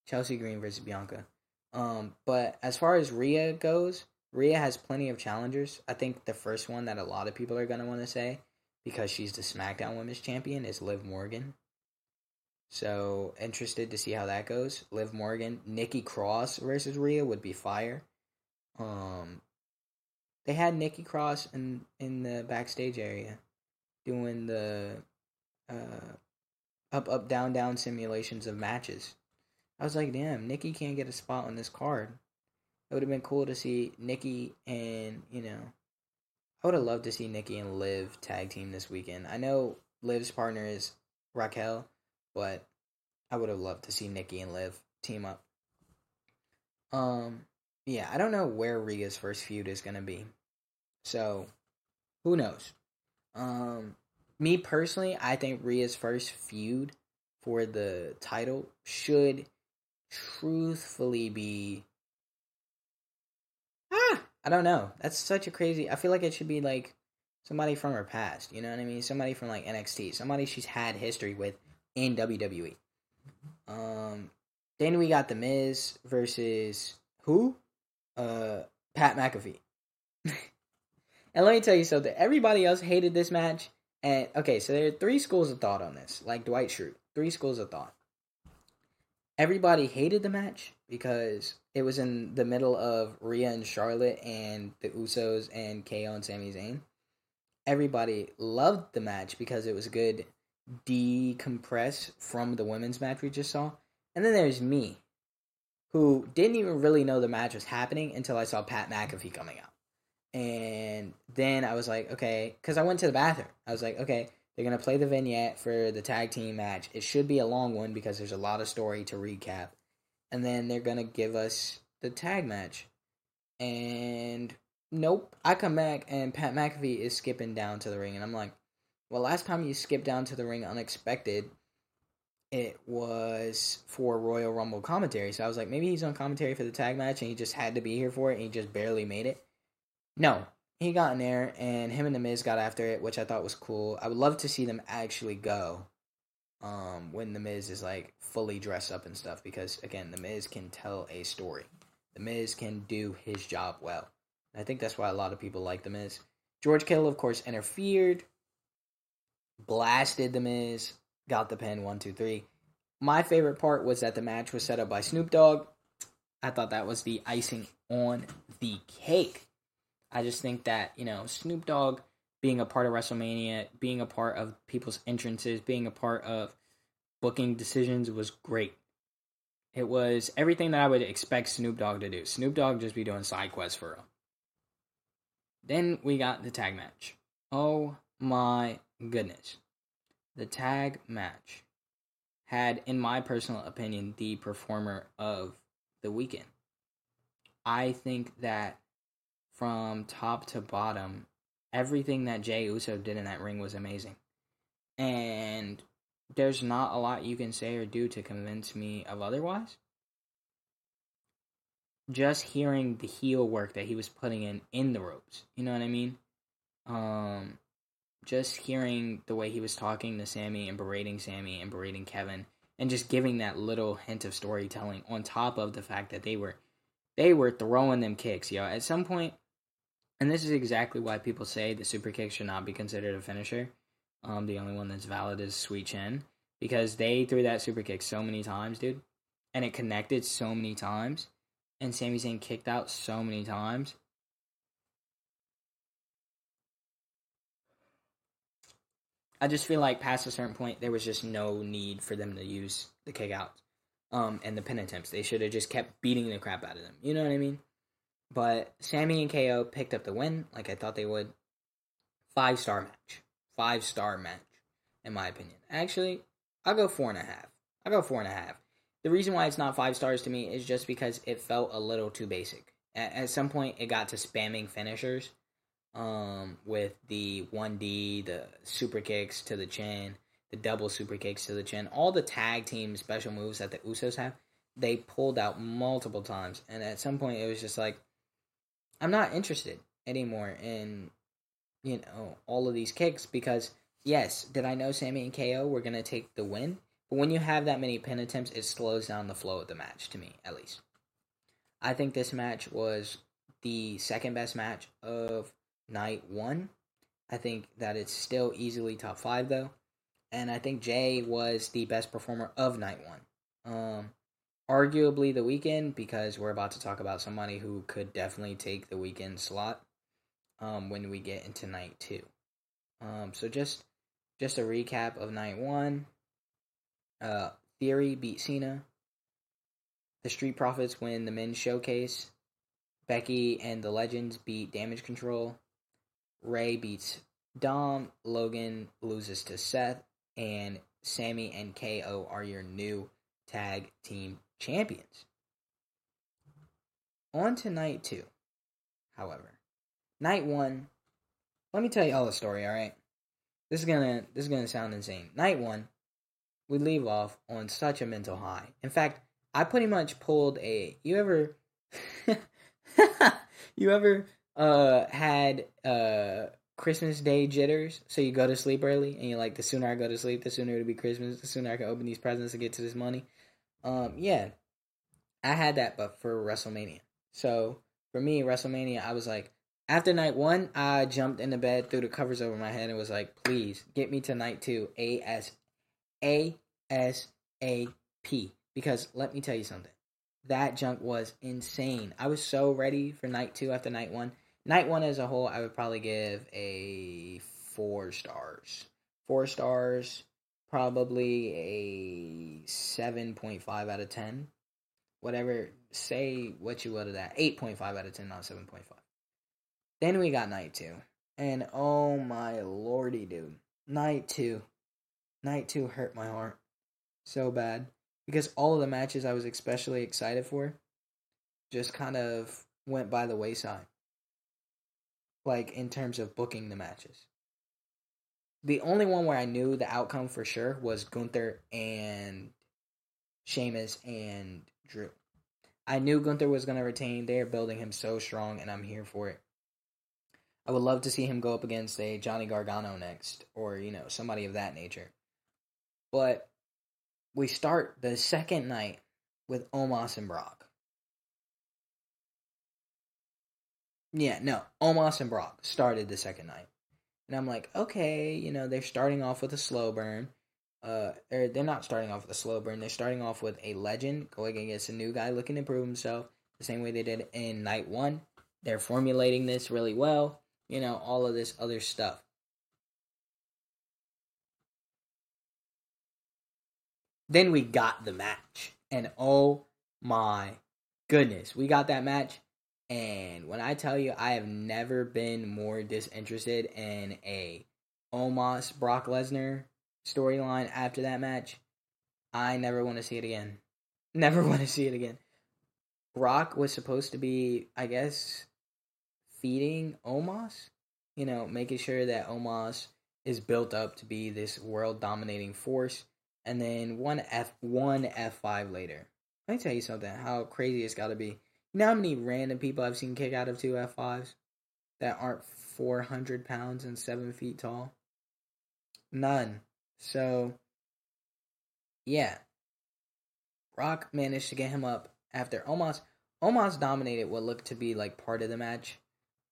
Chelsea Green versus Bianca. Um, but as far as Rhea goes, Rhea has plenty of challengers. I think the first one that a lot of people are going to want to say, because she's the SmackDown Women's Champion, is Liv Morgan. So, interested to see how that goes. Liv Morgan, Nikki Cross versus Rhea would be fire. Um, they had Nikki Cross in in the backstage area doing the uh, up up down down simulations of matches. I was like, damn, Nikki can't get a spot on this card it would have been cool to see Nikki and you know, I would have loved to see Nikki and Liv tag team this weekend. I know Liv's partner is Raquel, but I would have loved to see Nikki and Liv team up. Um, yeah, I don't know where Rhea's first feud is gonna be, so who knows? Um, me personally, I think Rhea's first feud for the title should truthfully be I don't know. That's such a crazy. I feel like it should be like somebody from her past. You know what I mean? Somebody from like NXT. Somebody she's had history with in WWE. Um, then we got the Miz versus who? Uh, Pat McAfee. and let me tell you something. Everybody else hated this match. And okay, so there are three schools of thought on this, like Dwight Schrute. Three schools of thought. Everybody hated the match because it was in the middle of Rhea and Charlotte and the Usos and KO and Sami Zayn. Everybody loved the match because it was good decompress from the women's match we just saw. And then there's me, who didn't even really know the match was happening until I saw Pat McAfee coming out. And then I was like, okay, because I went to the bathroom. I was like, okay, they're going to play the vignette for the tag team match. It should be a long one because there's a lot of story to recap. And then they're to give us the tag match. And nope, I come back and Pat McAfee is skipping down to the ring. And I'm like, well, last time you skipped down to the ring unexpected, it was for Royal Rumble commentary. So I was like, maybe he's on commentary for the tag match and he just had to be here for it and he just barely made it. No, he got in there and him and the Miz got after it, which I thought was cool. I would love to see them actually go um, when the Miz is like fully dressed up and stuff because again, the Miz can tell a story. The Miz can do his job well. I think that's why a lot of people like the Miz. George Kittle, of course, interfered, blasted the Miz, got the pin one, two, three. My favorite part was that the match was set up by Snoop Dogg. I thought that was the icing on the cake. I just think that, you know, Snoop Dogg being a part of WrestleMania, being a part of people's entrances, being a part of booking decisions was great. It was everything that I would expect Snoop Dogg to do. Snoop Dogg just be doing side quests for real. Then we got the tag match. Oh my goodness. The tag match had, in my personal opinion, the performer of the weekend. I think that from top to bottom, everything that Jey Uso did in that ring was amazing. And there's not a lot you can say or do to convince me of otherwise. Just hearing the heel work that he was putting in in the ropes, you know what I mean? Um, just hearing the way he was talking to Sami and berating Sami and berating Kevin and just giving that little hint of storytelling on top of the fact that they were they were throwing them kicks, yo. At some point, and this is exactly why people say the super kick should not be considered a finisher. Um, the only one that's valid is Sweet Chin because they threw that super kick so many times, dude, and it connected so many times, and Sami Zayn kicked out so many times I just feel like past a certain point, there was just no need for them to use the kick outs um, and the pin attempts. They should have just kept beating the crap out of them. You know what I mean? But Sami and KO picked up the win, like I thought they would. Five star match. Five star match, in my opinion. Actually, I'll go four and a half. I'll go four and a half. The reason why it's not five stars to me is just because it felt a little too basic. At, at some point, it got to spamming finishers um, with the 1D, the super kicks to the chin, the double super kicks to the chin, all the tag team special moves that the Usos have, they pulled out multiple times. And at some point, it was just like, I'm not interested anymore in, you know, all of these kicks because, yes, did I know Sami and KO were to take the win? But when you have that many pin attempts, it slows down the flow of the match, to me, at least. I think this match was the second best match of night one. I think that it's still easily top five though, and I think Jey was the best performer of night one. Um, arguably the weekend because we're about to talk about somebody who could definitely take the weekend slot. Um, when we get into night two. Um, so just just a recap of night one. Uh, Theory beat Cena. The Street Profits win the men's showcase. Becky and the Legends beat Damage Control. Rey beats Dom, Logan loses to Seth, and Sami and KO are your new tag team champions. On to night two, however. Night one, let me tell you all the story, alright? This is gonna this is gonna sound insane. Night one, we leave off on such a mental high. In fact, I pretty much pulled a you ever you ever uh had uh Christmas Day jitters? So you go to sleep early and you're like the sooner I go to sleep, the sooner it'll be Christmas, the sooner I can open these presents and get to this money. Um yeah. I had that but for WrestleMania. So for me, WrestleMania, I was like, after night one, I jumped in the bed, threw the covers over my head, and was like, please get me to night two, A S A S A P. Because let me tell you something. That junk was insane. I was so ready for night two after night one. Night one as a whole, I would probably give a four stars. Four stars, probably a 7.5 out of 10. Whatever, say what you will to that. 8.5 out of 10, not 7.5. Then we got night two. And oh my lordy, dude. Night two. Night two hurt my heart so bad. Because all of the matches I was especially excited for just kind of went by the wayside. Like in terms of booking the matches. The only one where I knew the outcome for sure was Gunther and Sheamus and Drew. I knew Gunther was going to retain. They're building him so strong, and I'm here for it. I would love to see him go up against a Johnny Gargano next, or you know somebody of that nature. But we start the second night with Omos and Brock. Yeah, no, Omos and Brock started the second night, and I'm like, okay, you know they're starting off with a slow burn. Uh, or they're not starting off with a slow burn. They're starting off with a legend going against a new guy looking to prove himself, the same way they did in night one. They're formulating this really well you know, all of this other stuff. Then we got the match. And oh my goodness, we got that match. And when I tell you, I have never been more disinterested in a Omos Brock Lesnar storyline after that match. I never want to see it again. Never want to see it again. Brock was supposed to be, I guess, feeding Omos, you know, making sure that Omos is built up to be this world dominating force. And then one F one F five later. Let me tell you something, how crazy it's gotta be. You know how many random people I've seen kick out of two F fives that aren't four hundred pounds and seven feet tall? None. So yeah. Brock managed to get him up after Omos Omos dominated what looked to be like part of the match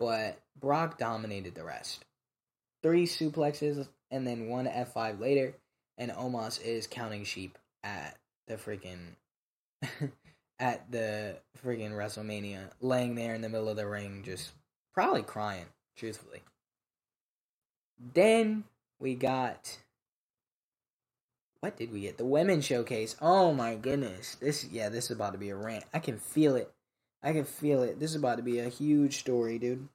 but Brock dominated the rest. Three suplexes and then one F5 later, and Omos is counting sheep at the freaking at the freaking WrestleMania, laying there in the middle of the ring, just probably crying, truthfully. Then we got what did we get? The women's showcase. Oh my goodness. This yeah, this is about to be a rant. I can feel it. I can feel it. This is about to be a huge story, dude.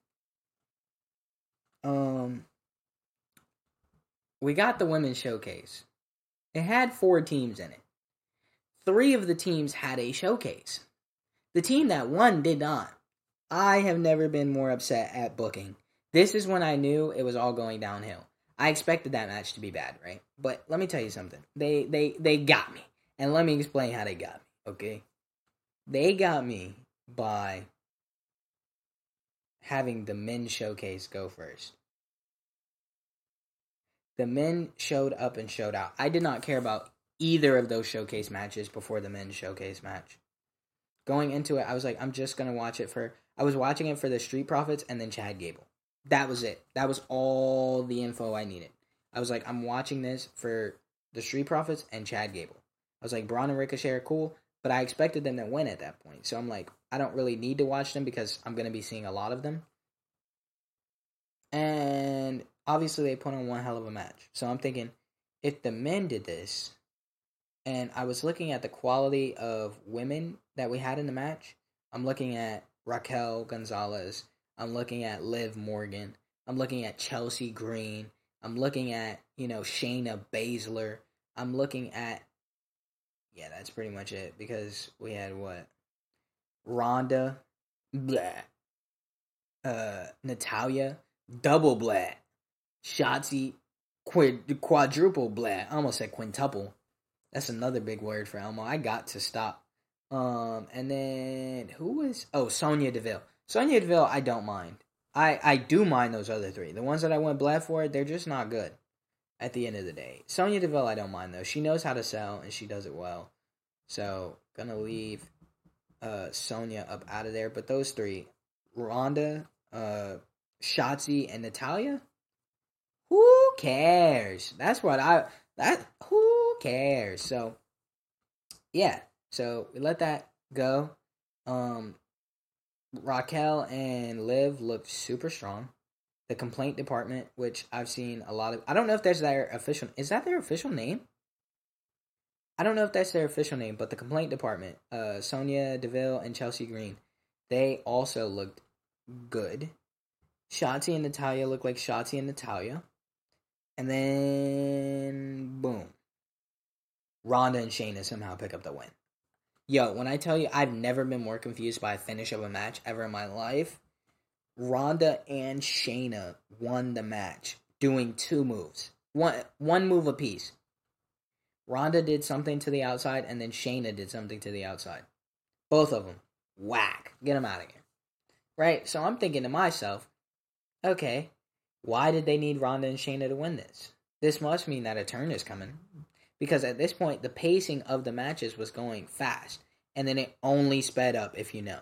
Um, we got the women's showcase. It had four teams in it. Three of the teams had a showcase. The team that won did not. I have never been more upset at booking. This is when I knew it was all going downhill. I expected that match to be bad, right? But let me tell you something. They they they got me. And let me explain how they got me, okay? They got me by having the men's showcase go first. The men showed up and showed out. I did not care about either of those showcase matches before the men's showcase match. Going into it, I was like, I'm just gonna watch it for. I was watching it for the Street Profits and then Chad Gable. That was it. That was all the info I needed. I was like, I'm watching this for the Street Profits and Chad Gable. I was like, Braun and Ricochet are cool. But I expected them to win at that point. So I'm like, I don't really need to watch them because I'm to be seeing a lot of them. And obviously, they put on one hell of a match. So I'm thinking, if the men did this, and I was looking at the quality of women that we had in the match, I'm looking at Raquel Gonzalez. I'm looking at Liv Morgan. I'm looking at Chelsea Green. I'm looking at, you know, Shayna Baszler. I'm looking at yeah, that's pretty much it because we had what Ronda, blah, uh, Natalya, double blah, Shotzi, quid, quadruple blah. I almost said quintuple. That's another big word for Elmo. I got to stop. Um, and then who was? Oh, Sonya Deville. Sonya Deville, I don't mind. I I do mind those other three. The ones that I went black for, they're just not good. At the end of the day, Sonya Deville, I don't mind though. She knows how to sell and she does it well. So gonna leave uh Sonya up out of there. But those three, Ronda, uh, Shotzi, and Natalya. Who cares? That's what I that who cares? So yeah, so we let that go. Um Raquel and Liv looked super strong. The complaint department, which I've seen a lot of I don't know if that's their official is that their official name? I don't know if that's their official name, but the complaint department, uh Sonya Deville and Chelsea Green, they also looked good. Shotzi and Natalya look like Shotzi and Natalya. And then boom. Ronda and Shayna somehow pick up the win. Yo, when I tell you I've never been more confused by a finish of a match ever in my life, Ronda and Shayna won the match doing two moves. One one move apiece. Ronda did something to the outside and then Shayna did something to the outside. Both of them. Whack. Get them out of here. Right? So I'm thinking to myself, okay, why did they need Ronda and Shayna to win this? This must mean that a turn is coming. Because at this point, the pacing of the matches was going fast. And then it only sped up, if you know.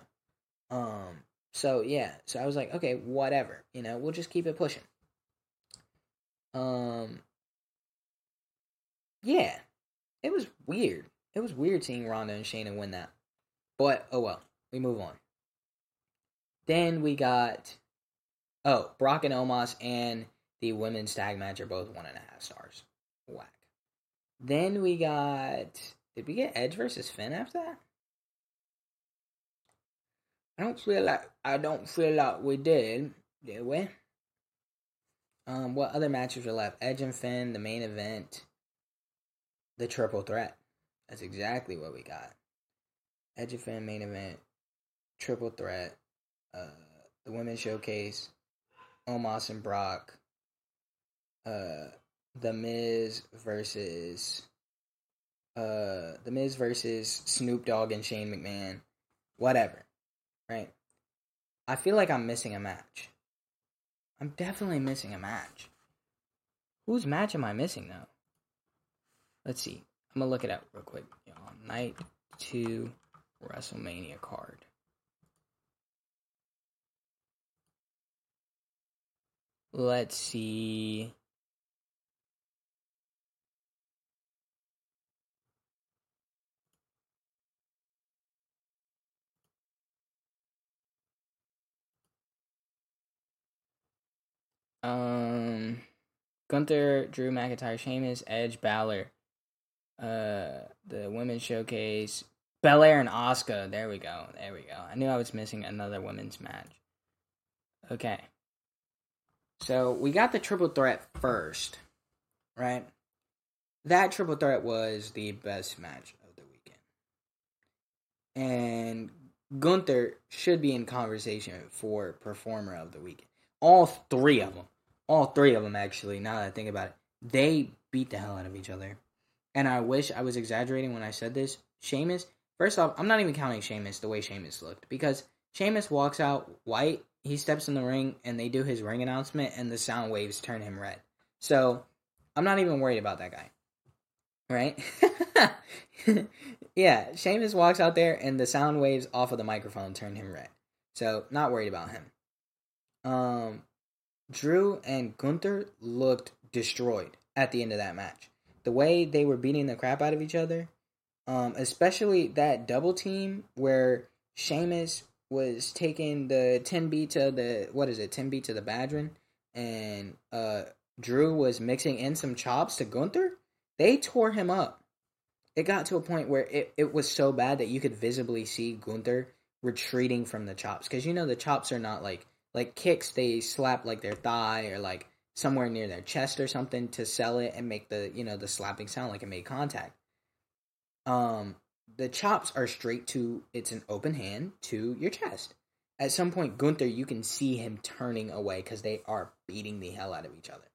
Um, so yeah, so I was like, okay, whatever. You know, we'll just keep it pushing. Um Yeah. It was weird. It was weird seeing Ronda and Shayna win that. But oh well. We move on. Then we got oh, Brock and Omos and the women's tag match are both one and a half stars. Whack. Then we got did we get Edge versus Finn after that? I don't feel like I don't feel like we did, did we? Um, what other matches were left? Edge and Finn, the main event, the triple threat. That's exactly what we got. Edge and Finn main event, triple threat, uh, the women's showcase, Omos and Brock, uh, the Miz versus uh the Miz versus Snoop Dogg and Shane McMahon, whatever, right? I feel like I'm missing a match. I'm definitely missing a match. Whose match am I missing though? Let's see. I'm gonna look it up real quick. Night two WrestleMania card. Let's see. Um, Gunther, Drew McIntyre, Sheamus, Edge, Balor. Uh, the women's showcase, Belair and Asuka. There we go. There we go. I knew I was missing another women's match. Okay. So we got the triple threat first, right? That triple threat was the best match of the weekend. And Gunther should be in conversation for performer of the weekend. All three of them. All three of them, actually, now that I think about it. They beat the hell out of each other. And I wish I was exaggerating when I said this. Sheamus, first off, I'm not even counting Sheamus the way Sheamus looked. Because Sheamus walks out white, he steps in the ring, and they do his ring announcement, and the sound waves turn him red. So, I'm not even worried about that guy. Right? yeah, Sheamus walks out there, and the sound waves off of the microphone turn him red. So, not worried about him um, Drew and Gunther looked destroyed at the end of that match. The way they were beating the crap out of each other, um, especially that double team where Sheamus was taking the 10 beat to the what is it 10 beat to the Bodhrán and uh Drew was mixing in some chops to Gunther they tore him up it got to a point where it, it was so bad that you could visibly see Gunther retreating from the chops because you know the chops are not like like kicks they slap like their thigh or like somewhere near their chest or something to sell it and make the you know the slapping sound like it made contact. Um, the chops are straight to it's an open hand to your chest. At some point, Gunther, you can see him turning away because they are beating the hell out of each other.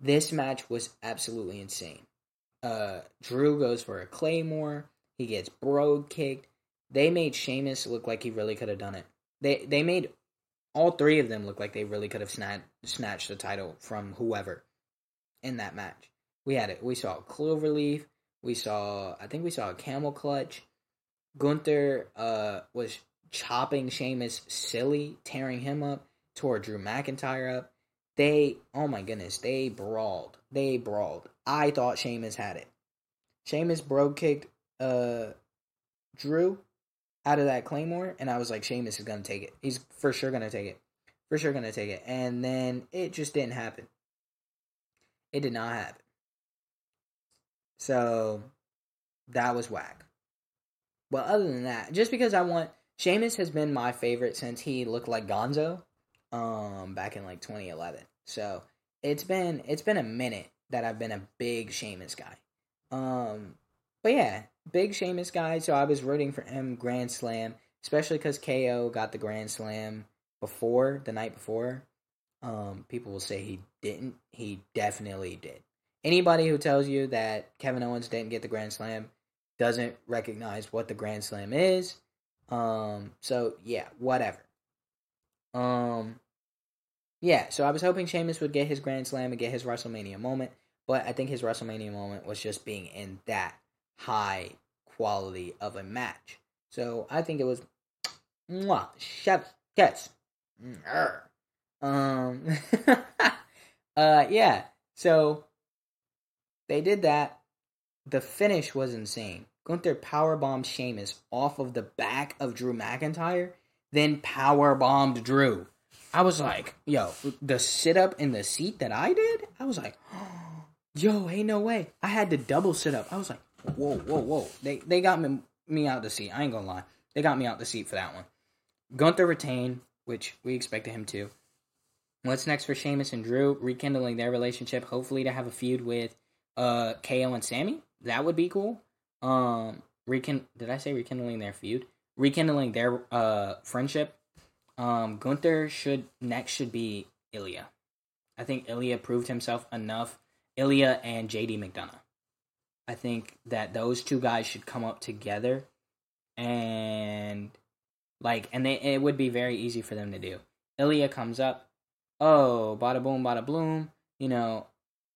This match was absolutely insane. Uh, Drew goes for a claymore. He gets brogue kicked. They made Sheamus look like he really could have done it. They they made all three of them look like they really could have snatched snatched the title from whoever in that match. We had it. We saw Cloverleaf. We saw. I think we saw a camel clutch. Gunther uh, was chopping Sheamus silly, tearing him up, tore Drew McIntyre up. They, oh my goodness, they brawled. They brawled. I thought Sheamus had it. Sheamus brogue kicked uh, Drew out of that Claymore, and I was like, Sheamus is gonna take it. He's for sure gonna take it. For sure gonna take it. And then it just didn't happen. It did not happen. So that was whack. But other than that, just because I want Sheamus has been my favorite since he looked like Gonzo, um, back in like 2011. So it's been it's been a minute that I've been a big Sheamus guy. Um, but yeah, big Sheamus guy. So I was rooting for him Grand Slam, especially because KO got the Grand Slam before the night before. Um, people will say he didn't. He definitely did. Anybody who tells you that Kevin Owens didn't get the Grand Slam doesn't recognize what the Grand Slam is. Um, so yeah, whatever. Um, yeah, so I was hoping Sheamus would get his Grand Slam and get his WrestleMania moment, but I think his WrestleMania moment was just being in that high quality of a match. So I think it was mwah, chef kiss. Um uh yeah. So they did that. The finish was insane. Gunther powerbombed Sheamus off of the back of Drew McIntyre, then powerbombed Drew. I was like, yo, the sit up in the seat that I did, I was like, yo, ain't no way. I had to double sit up. I was like, whoa, whoa, whoa. They they got me me out the seat. I ain't gonna lie. They got me out the seat for that one. Gunther retained, which we expected him to. What's next for Sheamus and Drew? Rekindling their relationship, hopefully to have a feud with uh KO and Sami. That would be cool. Um rekin did I say rekindling their feud? Rekindling their uh friendship. Um Gunther should next should be Ilya. I think Ilya proved himself enough. Ilya and JD McDonagh. I think that those two guys should come up together and like and they it would be very easy for them to do. Ilya comes up, oh, bada boom, bada bloom, you know,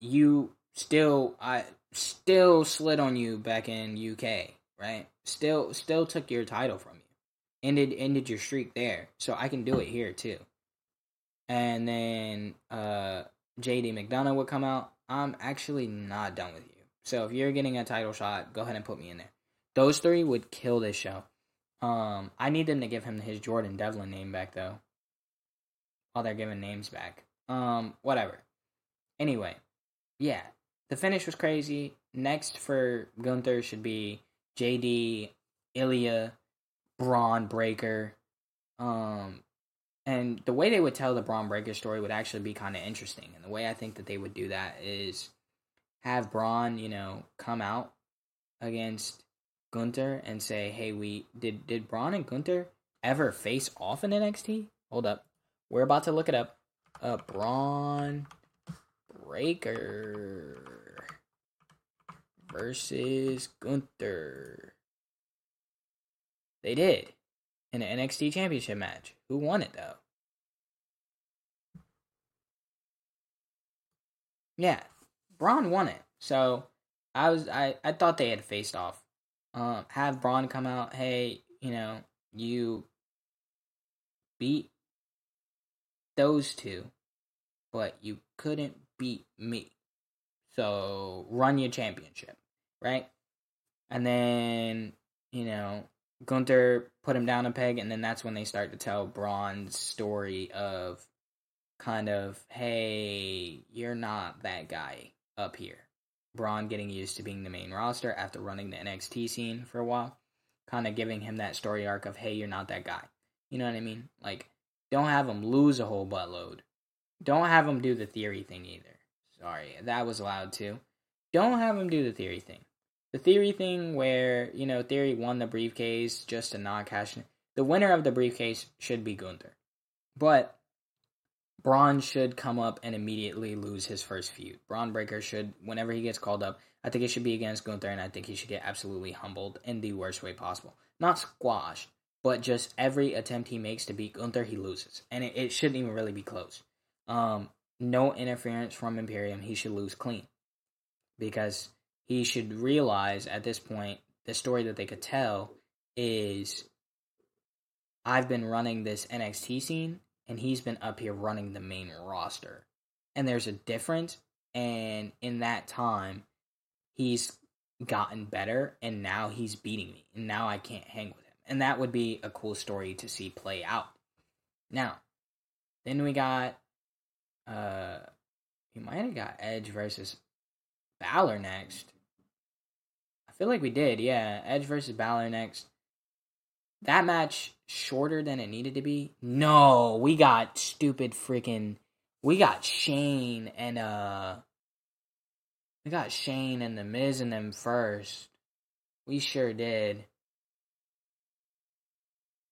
you still I still slid on you back in UK, right? Still still took your title from you. Ended ended your streak there. So I can do it here too. And then uh JD McDonagh would come out. I'm actually not done with you. So if you're getting a title shot, go ahead and put me in there. Those three would kill this show. Um, I need them to give him his Jordan Devlin name back though. While they're giving names back. Um, whatever. Anyway, yeah, the finish was crazy. Next for Gunther should be JD, Ilya, Bron Breakker. Um, and the way they would tell the Bron Breakker story would actually be kind of interesting. And the way I think that they would do that is have Bron, you know, come out against Gunther and say, "Hey, we did did Bron and Gunther ever face off in NXT?" Hold up, we're about to look it up. Uh, Bron Breakker versus Gunther. They did in an NXT Championship match. Who won it though? Yeah, Bron won it. So I was I, I thought they had faced off. Um, have Bron come out, hey, you know, you beat those two, but you couldn't beat me. So run your championship, right? And then, you know, Gunther put him down a peg, and then that's when they start to tell Bron's story of kind of, hey, you're not that guy up here. Bron getting used to being the main roster after running the NXT scene for a while, kind of giving him that story arc of, hey, you're not that guy. You know what I mean? Like, don't have him lose a whole buttload. Don't have him do the theory thing either. Sorry, that was allowed too. Don't have him do the theory thing. The theory thing where, you know, Theory won the briefcase just to not cash in. The winner of the briefcase should be Gunther. But Bron should come up and immediately lose his first feud. Bron Breakker should, whenever he gets called up, I think it should be against Gunther, and I think he should get absolutely humbled in the worst way possible. Not squash, but just every attempt he makes to beat Gunther, he loses. And it, it shouldn't even really be close. Um, no interference from Imperium. He should lose clean. Because he should realize at this point the story that they could tell is I've been running this NXT scene and he's been up here running the main roster. And there's a difference and in that time he's gotten better and now he's beating me and now I can't hang with him. And that would be a cool story to see play out. Now, then we got uh we might have got Edge versus Balor next. I feel like we did, yeah. Edge versus Balor next. That match shorter than it needed to be. No, we got stupid freaking. We got Shane and uh. We got Shane and the Miz and them first. We sure did.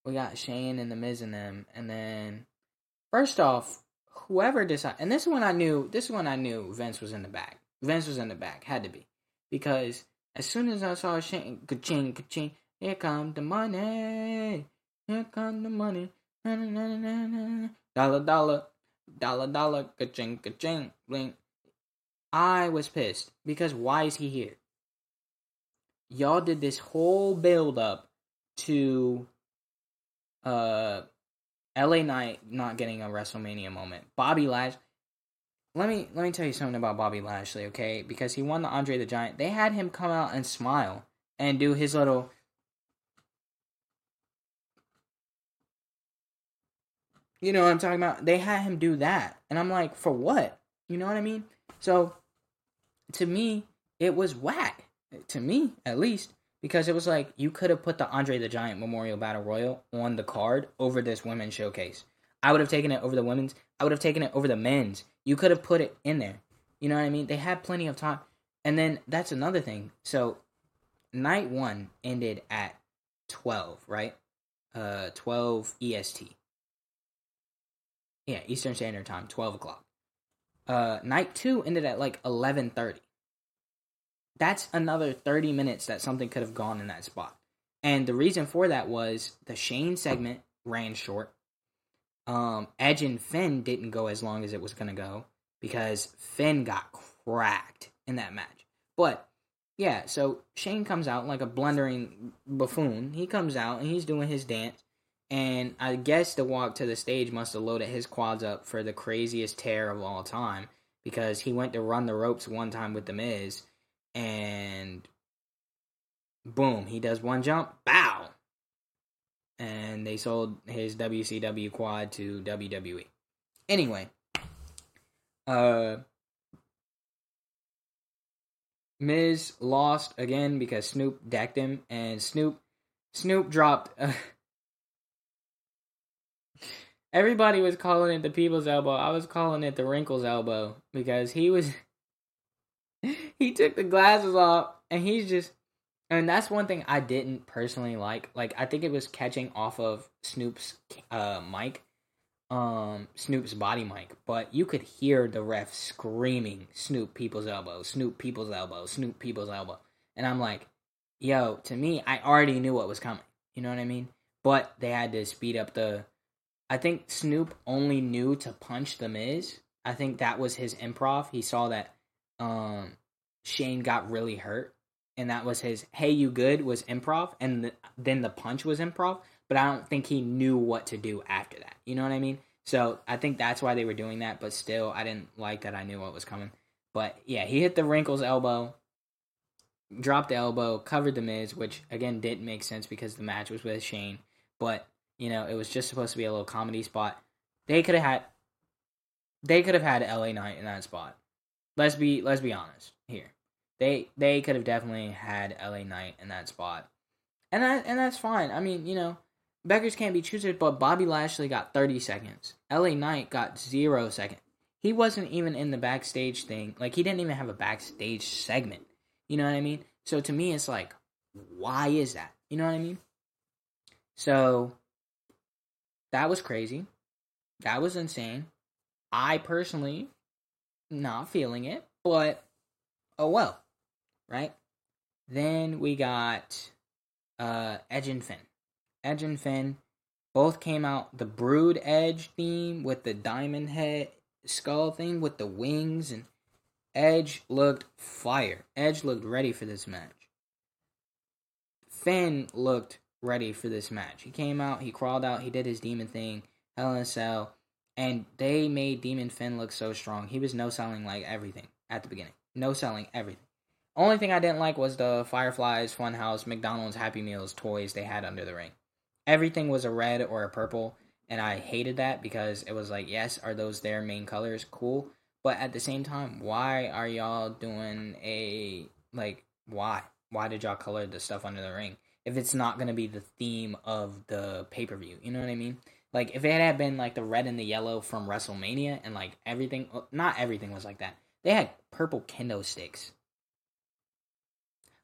We got Shane and the Miz and them, and then first off, whoever decided, and this is when I knew. This is when I knew Vince was in the back. Vince was in the back, had to be, because as soon as I saw Shane, ka-ching, ka-ching, here come the money. Here come the money. Na, na, na, dollar, dollar, dollar, dollar, ka-ching, ka-ching, blink. I was pissed because why is he here? Y'all did this whole build up to uh LA Knight not getting a WrestleMania moment. Bobby Lash let me let me tell you something about Bobby Lashley, okay? Because he won the Andre the Giant. They had him come out and smile and do his little You know what I'm talking about? They had him do that. And I'm like, for what? You know what I mean? So to me, it was whack. To me, at least. Because it was like you could have put the Andre the Giant Memorial Battle Royal on the card over this women's showcase. I would have taken it over the women's. I would have taken it over the men's. You could have put it in there. You know what I mean? They had plenty of time. And then that's another thing. So night one ended at 12, right? Uh, 12 EST. Yeah, Eastern Standard Time, 12 o'clock. Uh, night two ended at like 11.30. That's another 30 minutes that something could have gone in that spot. And the reason for that was the Shane segment ran short. Um, Edge and Finn didn't go as long as it was to go because Finn got cracked in that match. But yeah, so Shane comes out like a blundering buffoon. He comes out and he's doing his dance. And I guess the walk to the stage must have loaded his quads up for the craziest tear of all time because he went to run the ropes one time with The Miz and boom, he does one jump, bow. And they sold his WCW quad to WWE. Anyway, uh, Miz lost again because Snoop decked him, and Snoop Snoop dropped. Uh, Everybody was calling it the people's elbow. I was calling it the wrinkles elbow because he was he took the glasses off and he's just and that's one thing I didn't personally like. Like I think it was catching off of Snoop's uh mic, um Snoop's body mic, but you could hear the ref screaming Snoop people's elbow, Snoop people's elbow, Snoop people's elbow. And I'm like, yo, to me I already knew what was coming. You know what I mean? But they had to speed up the I think Snoop only knew to punch the Miz. I think that was his improv. He saw that um, Shane got really hurt, and that was his "Hey, you good?" was improv, and the, then the punch was improv. But I don't think he knew what to do after that. You know what I mean? So I think that's why they were doing that. But still, I didn't like that. I knew what was coming. But yeah, he hit the wrinkles elbow, dropped the elbow, covered the Miz, which again didn't make sense because the match was with Shane. But you know, it was just supposed to be a little comedy spot. They could have had they could have had LA Knight in that spot. Let's be let's be honest here. They they could have definitely had LA Knight in that spot. And that and that's fine. I mean, you know, beggars can't be choosers, but Bobby Lashley got 30 seconds. LA Knight got 0 seconds. He wasn't even in the backstage thing. Like he didn't even have a backstage segment. You know what I mean? So to me, it's like, why is that? You know what I mean? So that was crazy. That was insane. I personally not feeling it, but oh well, right? Then we got uh Edge and Finn. Edge and Finn both came out the Brood Edge theme with the diamond head skull thing with the wings and Edge looked fire. Edge looked ready for this match. Finn looked ready for this match. He came out, he crawled out, he did his demon thing, Hell in a Cell, and they made Demon Finn look so strong. He was no selling like everything at the beginning. No selling everything. Only thing I didn't like was the Fireflies, Funhouse, McDonald's, Happy Meals toys they had under the ring. Everything was a red or a purple, and I hated that because it was like, yes, are those their main colors? Cool. But at the same time, why are y'all doing a like why? Why did y'all color the stuff under the ring? If it's not gonna be the theme of the pay per view, you know what I mean? Like if it had been like the red and the yellow from WrestleMania and like everything, not everything was like that. They had purple kendo sticks.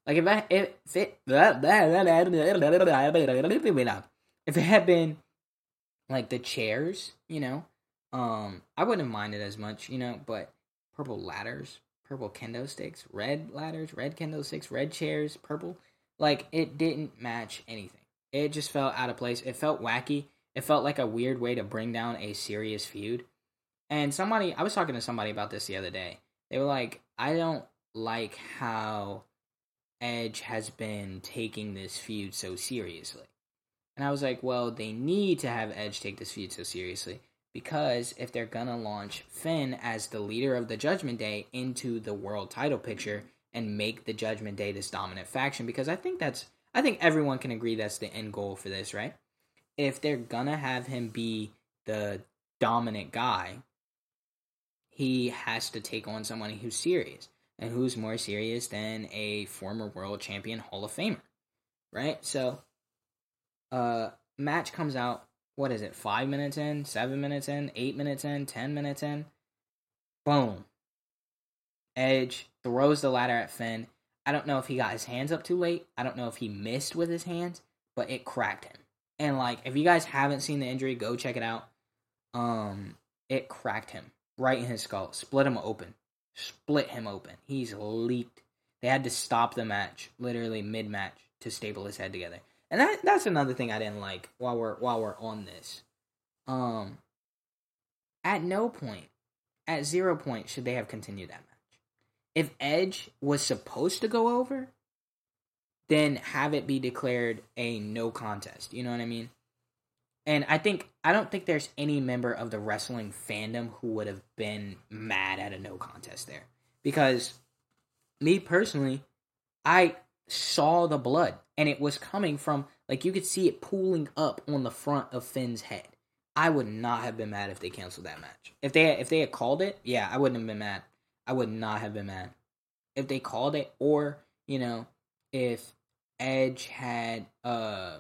Like if I if it if it had been like the chairs, you know, um, I wouldn't have minded as much, you know. But purple ladders, purple kendo sticks, red ladders, red kendo sticks, red chairs, purple, like it didn't match anything. It just felt out of place. It felt wacky it felt like a weird way to bring down a serious feud. And somebody, I was talking to somebody about this the other day. They were like, I don't like how Edge has been taking this feud so seriously. And I was like, well, they need to have Edge take this feud so seriously because if they're gonna launch Finn as the leader of the Judgment Day into the world title picture and make the Judgment Day this dominant faction, because I think that's, I think everyone can agree that's the end goal for this, right? if they're gonna have him be the dominant guy, he has to take on someone who's serious. And who's more serious than a former world champion Hall of Famer? Right? So uh match comes out, what is it, five minutes in, seven minutes in, eight minutes in, ten minutes in? Boom. Edge throws the ladder at Finn. I don't know if he got his hands up too late. I don't know if he missed with his hands, but it cracked him. And like, if you guys haven't seen the injury, go check it out. Um, it cracked him right in his skull, split him open, split him open. He's leaked. They had to stop the match literally mid match to staple his head together. And that that's another thing I didn't like while we're while we're on this. Um, at no point, at zero point, should they have continued that match. If Edge was supposed to go over, then have it be declared a no contest. You know what I mean? And I think I don't think there's any member of the wrestling fandom who would have been mad at a no contest there. Because me personally, I saw the blood and it was coming from like you could see it pooling up on the front of Finn's head. I would not have been mad if they canceled that match. If they if they had called it, yeah, I wouldn't have been mad. I would not have been mad. If they called it or, you know, if Edge had uh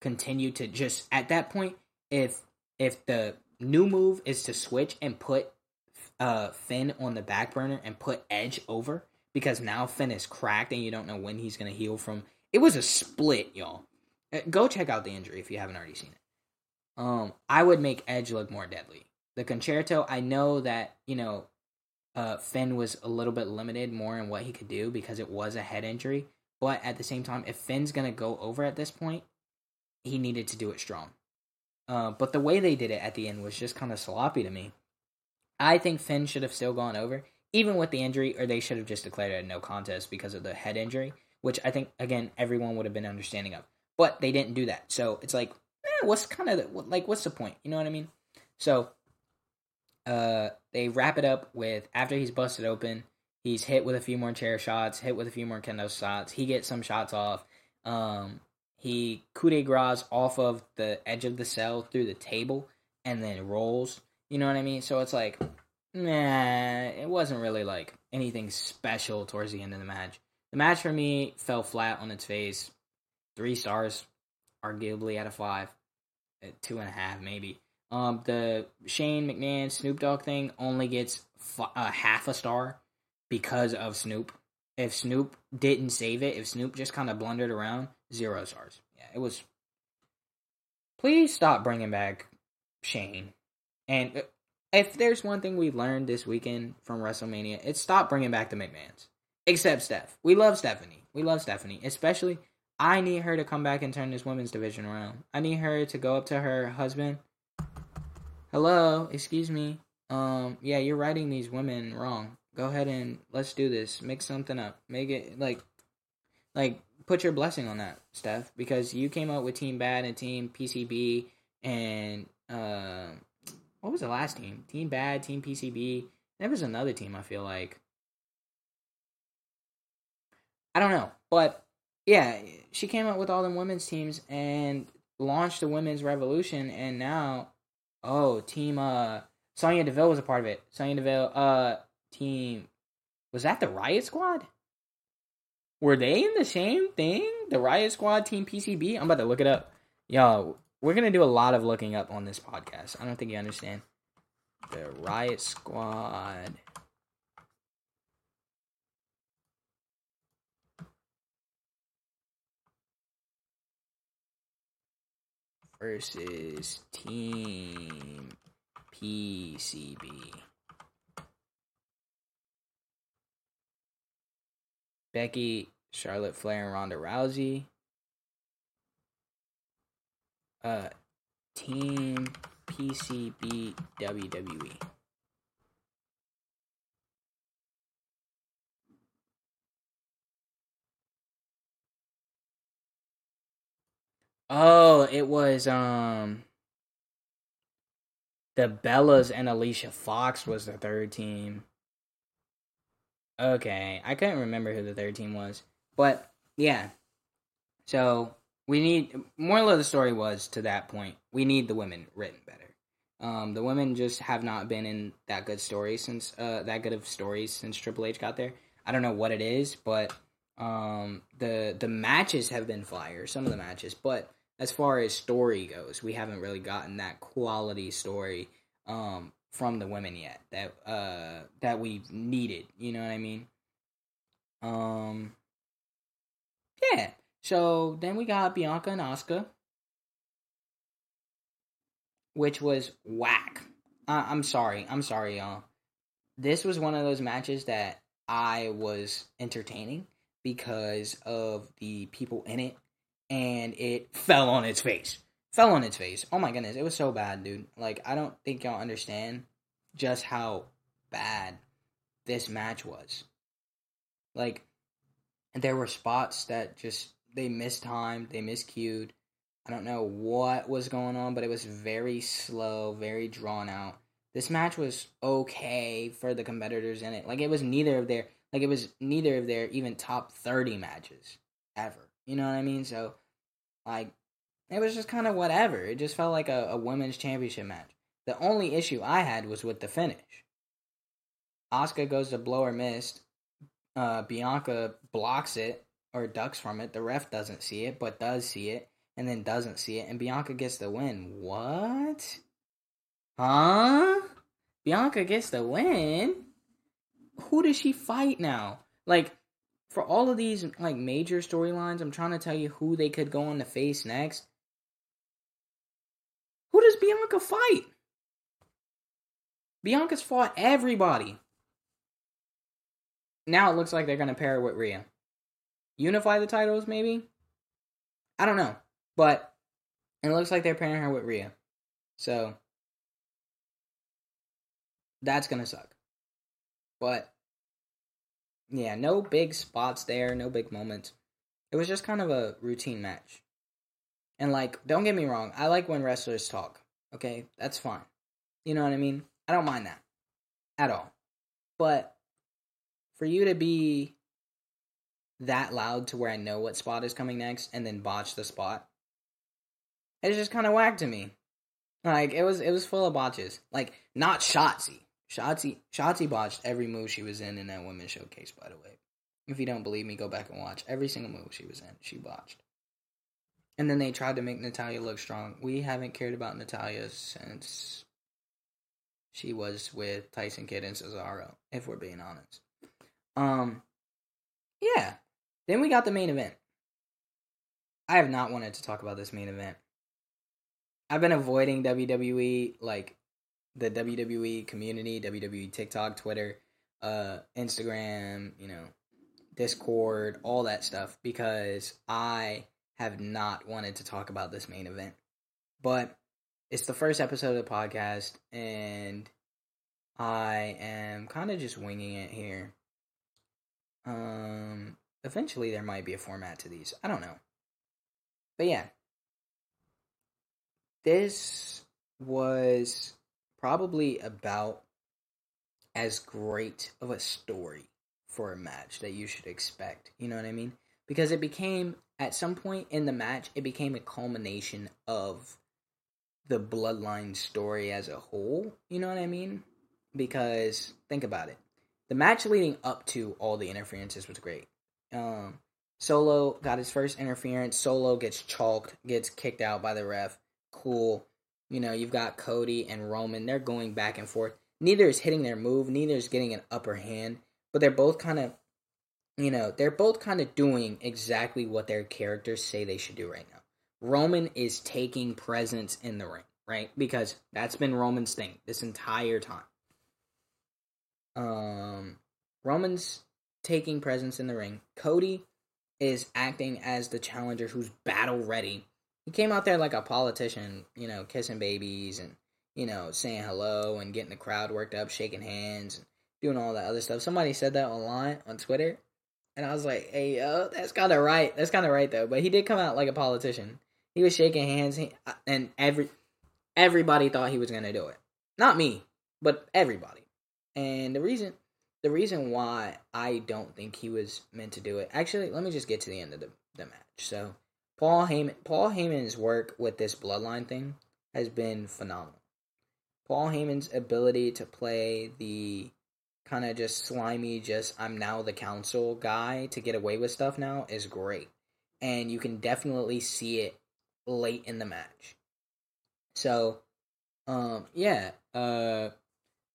continued to just at that point if if the new move is to switch and put uh Finn on the back burner and put Edge over because now Finn is cracked and you don't know when he's to heal from it was a split, y'all. Uh, go check out the injury if you haven't already seen it. Um I would make Edge look more deadly. The Con-Chair-To, I know that, you know, uh Finn was a little bit limited more in what he could do because it was a head injury. But at the same time, if Finn's gonna go over at this point, he needed to do it strong. Uh, but the way they did it at the end was just kind of sloppy to me. I think Finn should have still gone over, even with the injury, or they should have just declared it a no contest because of the head injury, which I think again everyone would have been understanding of. But they didn't do that, so it's like, eh, what's kind of the, like what's the point? You know what I mean? So, uh, they wrap it up with after he's busted open, He's hit with a few more chair shots, hit with a few more kendo shots. He gets some shots off. Um, he coup de grace off of the edge of the cell through the table and then rolls. You know what I mean? So it's like, nah, it wasn't really like anything special towards the end of the match. The match for me fell flat on its face. Three stars, arguably out of five, two and a half maybe. Um, the Shane McMahon Snoop Dogg thing only gets f- uh, half a star because of Snoop. If Snoop didn't save it, if Snoop just kind of blundered around, zero stars. Yeah, it was. Please stop bringing back Shane. And uh, if there's one thing we learned this weekend from WrestleMania, it's stop bringing back the McMahons. Except Steph. We love Stephanie. We love Stephanie. Especially, I need her to come back and turn this women's division around. I need her to go up to her husband. Hello, excuse me. Um, yeah, you're writing these women wrong. Go ahead and let's do this. Make something up. Make it like, like put your blessing on that, Steph, because you came up with Team Bad and Team PCB and uh, what was the last team? Team Bad, Team PCB. There was another team. I feel like I don't know, but yeah, she came up with all the women's teams and launched the women's revolution, and now, oh, team uh, Sonya Deville was a part of it. Sonya Deville, uh, team, was that the Riot Squad? Were they in the same thing? The Riot Squad, Team PCB. I'm about to look it up. Yo, we're gonna do a lot of looking up on this podcast. I don't think you understand. The Riot Squad. Versus Team PCB. Becky, Charlotte Flair, and Ronda Rousey. Uh, Team PCB WWE. Oh, it was um the Bellas and Alicia Fox was the third team. Okay, I couldn't remember who the third team was, but yeah. So we need moral of the story was to that point we need the women written better. Um, the women just have not been in that good stories since uh, that good of stories since Triple H got there. I don't know what it is, but um, the the matches have been fire. Some of the matches, but as far as story goes, we haven't really gotten that quality story um, from the women yet that uh, that we needed. You know what I mean? Um, yeah. So then we got Bianca and Asuka, which was whack. I- I'm sorry. I'm sorry, y'all. This was one of those matches that I was entertaining because of the people in it and it fell on its face. Fell on its face. Oh my goodness, it was so bad, dude. Like I don't think y'all understand just how bad this match was. Like there were spots that just they mistimed, they miscued. I don't know what was going on, but it was very slow, very drawn out. This match was okay for the competitors in it. Like it was neither of their like it was neither of their even top 30 matches ever. You know what I mean? So like, it was just kind of whatever. It just felt like a, a women's championship match. The only issue I had was with the finish. Asuka goes to blow her mist. Uh, Bianca blocks it or ducks from it. The ref doesn't see it, but does see it, and then doesn't see it, and Bianca gets the win. What? Huh? Bianca gets the win? Who does she fight now? Like, for all of these like major storylines, I'm trying to tell you who they could go on to face next. Who does Bianca fight? Bianca's fought everybody. Now it looks like they're gonna pair her with Rhea. Unify the titles, maybe? I don't know. But it looks like they're pairing her with Rhea. So that's gonna suck. But yeah, no big spots there, no big moments. It was just kind of a routine match. And like, don't get me wrong, I like when wrestlers talk. Okay, that's fine. You know what I mean? I don't mind that at all. But for you to be that loud to where I know what spot is coming next and then botch the spot, it's just kind of whack to me. Like it was, it was full of botches. Like not Shotzi. Shotzi Shotzi botched every move she was in in that women's showcase. By the way, if you don't believe me, go back and watch every single move she was in. She botched. And then they tried to make Natalya look strong. We haven't cared about Natalya since she was with Tyson Kidd and Cesaro, if we're being honest. Um, yeah. Then we got the main event. I have not wanted to talk about this main event. I've been avoiding WWE, like the WWE community, WWE TikTok, Twitter, uh, Instagram, you know, Discord, all that stuff, because I have not wanted to talk about this main event. But it's the first episode of the podcast, and I am kind of just winging it here. Um, eventually there might be a format to these. I don't know. But yeah. This was probably about as great of a story for a match that you should expect. You know what I mean? Because it became at some point in the match, it became a culmination of the bloodline story as a whole. You know what I mean? Because think about it. The match leading up to all the interferences was great. Um, Solo got his first interference. Solo gets chalked, gets kicked out by the ref. Cool. You know, you've got Cody and Roman. They're going back and forth. Neither is hitting their move. Neither is getting an upper hand. But they're both kind of you know, they're both kind of doing exactly what their characters say they should do right now. Roman is taking presence in the ring, right? Because that's been Roman's thing this entire time. Um, Roman's taking presence in the ring. Cody is acting as the challenger who's battle ready. He came out there like a politician, you know, kissing babies and, you know, saying hello and getting the crowd worked up, shaking hands, and doing all that other stuff. Somebody said that online on Twitter, and I was like, "Hey, yo, that's kind of right. That's kind of right though." But he did come out like a politician. He was shaking hands, uh, and every everybody thought he was gonna do it. Not me, but everybody. And the reason the reason why I don't think he was meant to do it. Actually, let me just get to the end of the, the match. So, Paul Heyman Paul Heyman's work with this bloodline thing has been phenomenal. Paul Heyman's ability to play the kind of just slimy, just I'm now the council guy to get away with stuff now is great. And you can definitely see it late in the match. So, um, yeah, uh,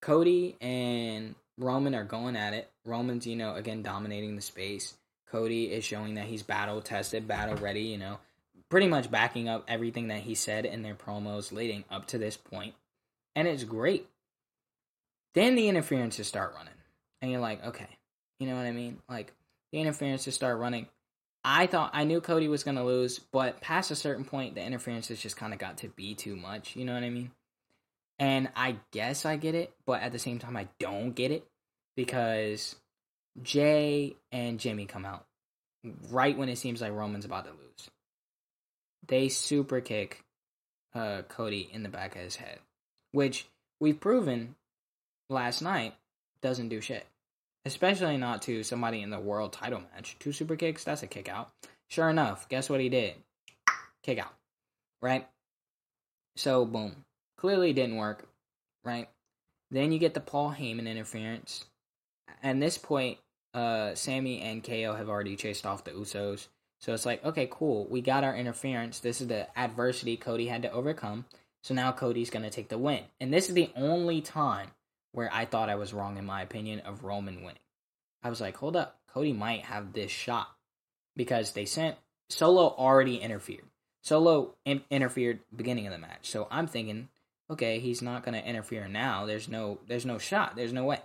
Cody and Roman are going at it. Roman's, you know, again dominating the space. Cody is showing that he's battle tested, battle ready, you know, pretty much backing up everything that he said in their promos leading up to this point. And it's great. Then the interferences start running. And you're like, okay. You know what I mean? Like, the interferences start running. I thought I knew Cody was going to lose, but past a certain point, the interferences just kind of got to be too much. You know what I mean? And I guess I get it, but at the same time, I don't get it because Jey and Jimmy come out right when it seems like Roman's about to lose. They super kick uh, Cody in the back of his head, which we've proven last night doesn't do shit. Especially not to somebody in the world title match. Two super kicks, that's a kick out. Sure enough, guess what he did? Kick out. Right? So, boom. Clearly didn't work. Right? Then you get the Paul Heyman interference. At this point, uh, Sami and KO have already chased off the Usos. So it's like, okay, cool. We got our interference. This is the adversity Cody had to overcome. So now Cody's going to take the win. And this is the only time where I thought I was wrong in my opinion of Roman winning. I was like, hold up, Cody might have this shot because they sent Solo already interfered. Solo in- interfered beginning of the match, so I'm thinking, okay, he's not going to interfere now. There's no, there's no shot. There's no way.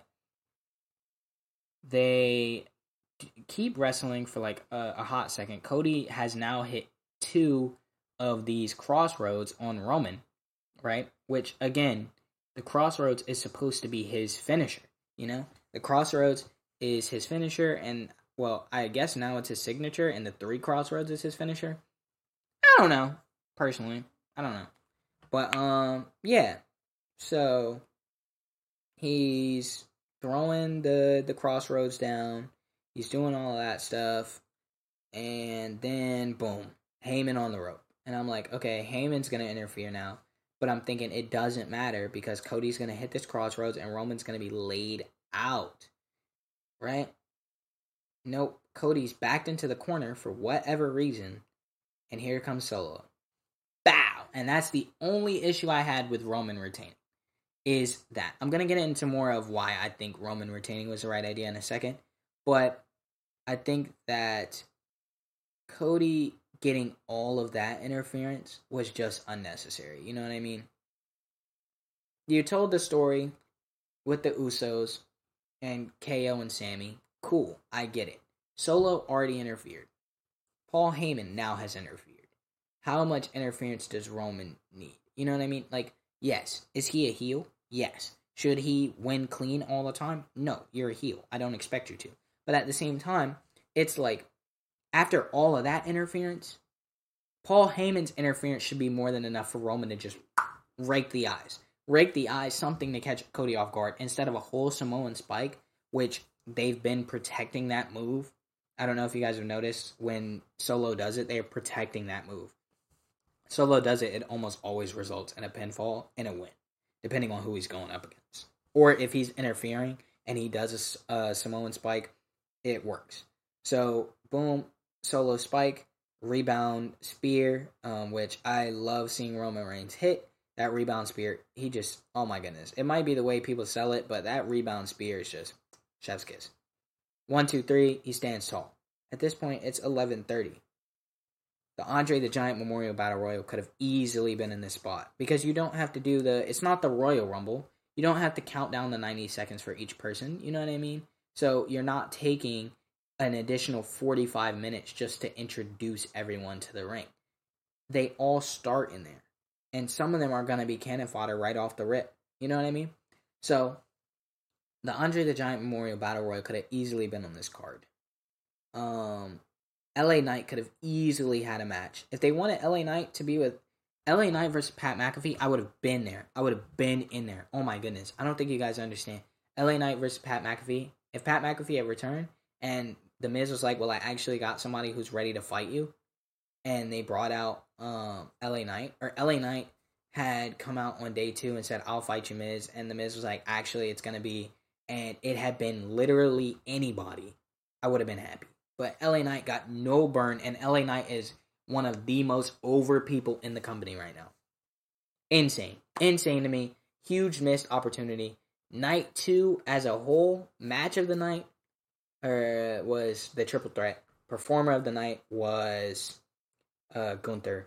They keep wrestling for like a, a hot second. Cody has now hit two of these crossroads on Roman, right? Which again, the crossroads is supposed to be his finisher. You know, the crossroads is his finisher, and well, I guess now it's his signature, and the three crossroads is his finisher. I don't know, personally, I don't know, but um, yeah. So he's throwing the the crossroads down. He's doing all that stuff, and then boom, Heyman on the rope, and I'm like, okay, Heyman's gonna interfere now. But I'm thinking it doesn't matter because Cody's to hit this crossroads and Roman's to be laid out. Right? Nope. Cody's backed into the corner for whatever reason. and here comes Solo. Bow! And that's the only issue I had with Roman retaining. Is that I'm gonna get into more of why I think Roman retaining was the right idea in a second, but I think that Cody getting all of that interference was just unnecessary. You know what I mean? You told the story with the Usos and KO and Sami. Cool, I get it. Solo already interfered. Paul Heyman now has interfered. How much interference does Roman need? You know what I mean? Like, yes. Is he a heel? Yes. Should he win clean all the time? No, you're a heel. I don't expect you to. But at the same time, it's like after all of that interference, Paul Heyman's interference should be more than enough for Roman to just rake the eyes. Rake the eyes, something to catch Cody off guard instead of a whole Samoan spike, which they've been protecting that move. I don't know if you guys have noticed when Solo does it, they're protecting that move. Solo does it, it almost always results in a pinfall and a win, depending on who he's going up against. Or if he's interfering and he does a, a Samoan spike, it works. So, boom, Solo spike, rebound spear, um, which I love seeing Roman Reigns hit. That rebound spear, he just, oh my goodness. It might be the way people sell it, but that rebound spear is just chef's kiss. One, two, three, he stands tall. At this point, it's 11.30. The Andre the Giant Memorial Battle Royal could have easily been in this spot because you don't have to do the, it's not the Royal Rumble. You don't have to count down the 90 seconds for each person. You know what I mean? So you're not taking an additional 45 minutes just to introduce everyone to the ring. They all start in there. And some of them are going to be cannon fodder right off the rip. You know what I mean? So, the Andre the Giant Memorial Battle Royal could have easily been on this card. Um, LA Knight could have easily had a match. If they wanted LA Knight to be with LA Knight versus Pat McAfee, I would have been there. I would have been in there. Oh my goodness. I don't think you guys understand. LA Knight versus Pat McAfee. If Pat McAfee had returned and the Miz was like, "Well, I actually got somebody who's ready to fight you," and they brought out um, LA Knight or LA Knight had come out on day two and said, "I'll fight you, Miz," and the Miz was like, "Actually, it's gonna be," and it had been literally anybody, I would have been happy. But LA Knight got no burn, and LA Knight is one of the most over people in the company right now. Insane, insane to me. Huge missed opportunity. Night two as a whole, match of the night, uh, was the triple threat. Performer of the night was uh, Gunther.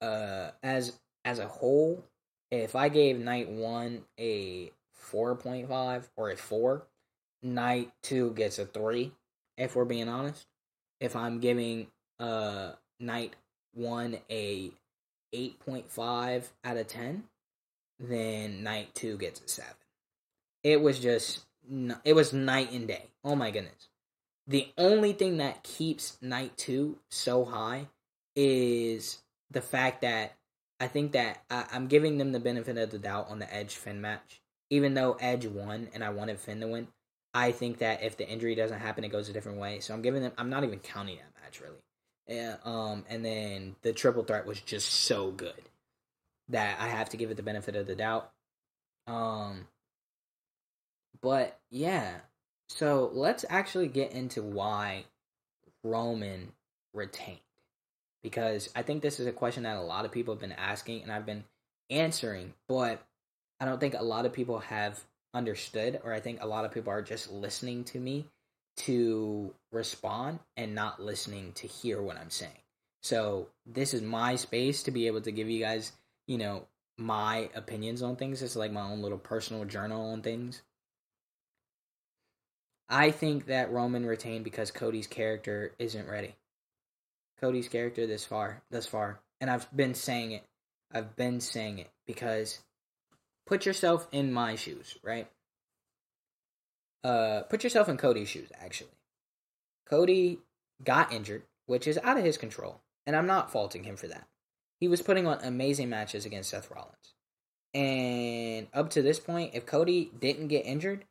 Uh, as as a whole, if I gave night one a four point five or a four, night two gets a three. If we're being honest, if I'm giving uh night one a eight point five out of ten, then night two gets a seven. It was just it was night and day. Oh my goodness. The only thing that keeps night two so high is the fact that I think that I, am giving them the benefit of the doubt on the Edge Finn match. Even though Edge won and I wanted Finn to win, I think that if the injury doesn't happen, it goes a different way. So I'm giving them. I'm not even counting that match really. Yeah, um, and then the triple threat was just so good that I have to give it the benefit of the doubt. Um, but yeah, so let's actually get into why Roman retained. Because I think this is a question that a lot of people have been asking and I've been answering, but I don't think a lot of people have understood, or I think a lot of people are just listening to me to respond and not listening to hear what I'm saying. So this is my space to be able to give you guys, you know, my opinions on things. It's like my own little personal journal on things. I think that Roman retained because Cody's character isn't ready. Cody's character this far, thus far, and I've been saying it. I've been saying it because put yourself in my shoes, right? Uh, put yourself in Cody's shoes. Actually, Cody got injured, which is out of his control, and I'm not faulting him for that. He was putting on amazing matches against Seth Rollins, and up to this point, if Cody didn't get injured,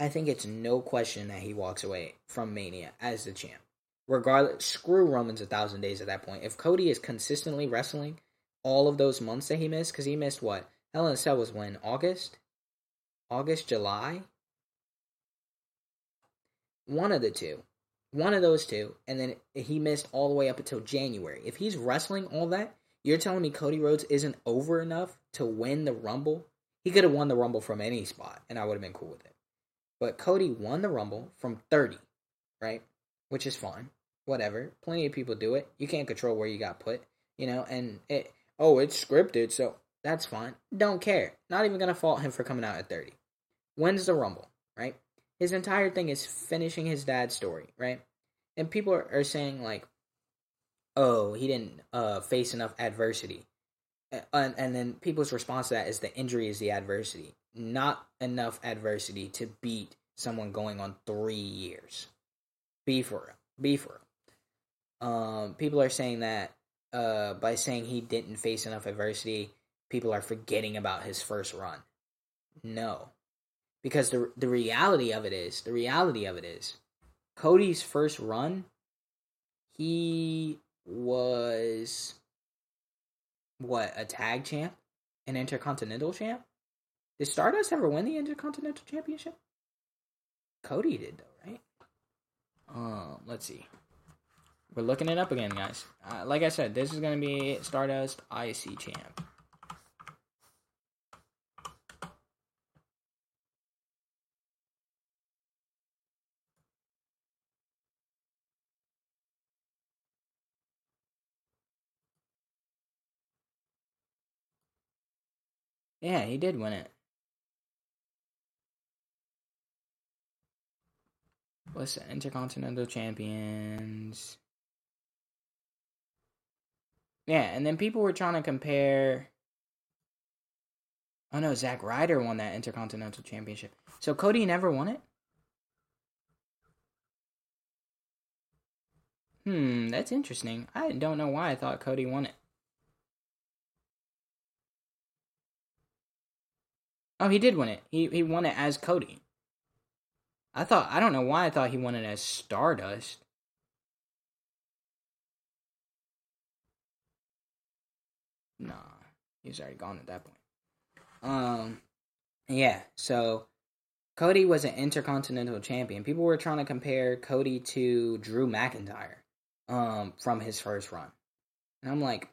I think it's no question that he walks away from Mania as the champ. Regardless, screw Roman's a thousand days at that point. If Cody is consistently wrestling all of those months that he missed, because he missed what? Hell in a Cell was when? August? August, July? One of the two. one of those two, and then he missed all the way up until January. If he's wrestling all that, you're telling me Cody Rhodes isn't over enough to win the Rumble? He could have won the Rumble from any spot, and I would have been cool with it. But Cody won the Rumble from 30, right? Which is fine. Whatever. Plenty of people do it. You can't control where you got put, you know, and it, oh, it's scripted, so that's fine. Don't care. Not even going to fault him for coming out at 30. Wins the Rumble, right? His entire thing is finishing his dad's story, right? And people are, are saying, like, oh, he didn't uh, face enough adversity. And, and then people's response to that is the injury is the adversity. Not enough adversity to beat someone going on three years. Be for real. Be for. Um, people are saying that uh, by saying he didn't face enough adversity, people are forgetting about his first run. No. Because the the reality of it is, the reality of it is, Cody's first run, he was what, a tag champ? An intercontinental champ? Did Stardust ever win the Intercontinental Championship? Cody did though, right? Um, let's see. We're looking it up again, guys. Uh, like I said, this is gonna be Stardust IC champ. Yeah, he did win it. What's the Intercontinental Champions? Yeah, and then people were trying to compare. Oh no, Zack Ryder won that Intercontinental Championship. So Cody never won it? Hmm, that's interesting. I don't know why I thought Cody won it. Oh, he did win it. He he won it as Cody. I thought I don't know why I thought he won it as Stardust. Nah, he's already gone at that point. Um, yeah. So Cody was an intercontinental champion. People were trying to compare Cody to Drew McIntyre, um, from his first run, and I'm like,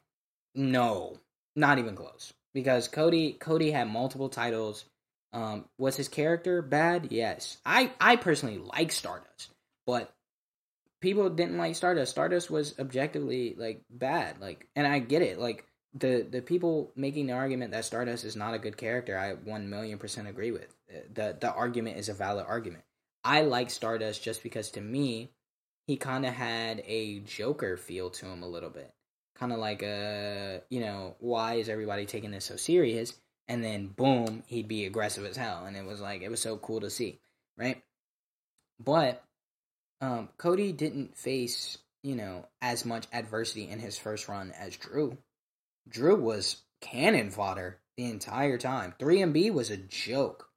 no, not even close because Cody Cody had multiple titles. Um, was his character bad? Yes. I I personally like Stardust, but people didn't like Stardust. Stardust was objectively like bad. Like, and I get it. Like the the people making the argument that Stardust is not a good character, I one million percent agree with. the The argument is a valid argument. I like Stardust just because to me, he kind of had a Joker feel to him a little bit kind of like a you know why is everybody taking this so serious? And then boom he'd be aggressive as hell. And it was like it was so cool to see right? But um cody didn't face you know as much adversity in his first run as drew. Drew was cannon fodder the entire time. 3mb was a joke.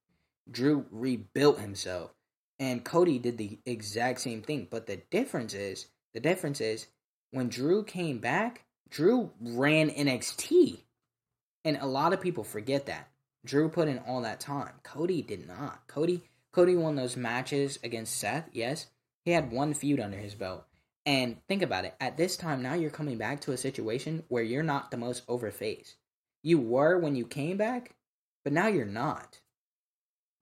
Drew rebuilt himself. And cody did the exact same thing. But the difference is the difference is when drew came back Drew ran NXT. And a lot of people forget that. Drew put in all that time. Cody did not. Cody Cody won those matches against Seth, yes. He had one feud under his belt. And think about it. At this time now you're coming back to a situation where you're not the most over face. You were when you came back, but now you're not.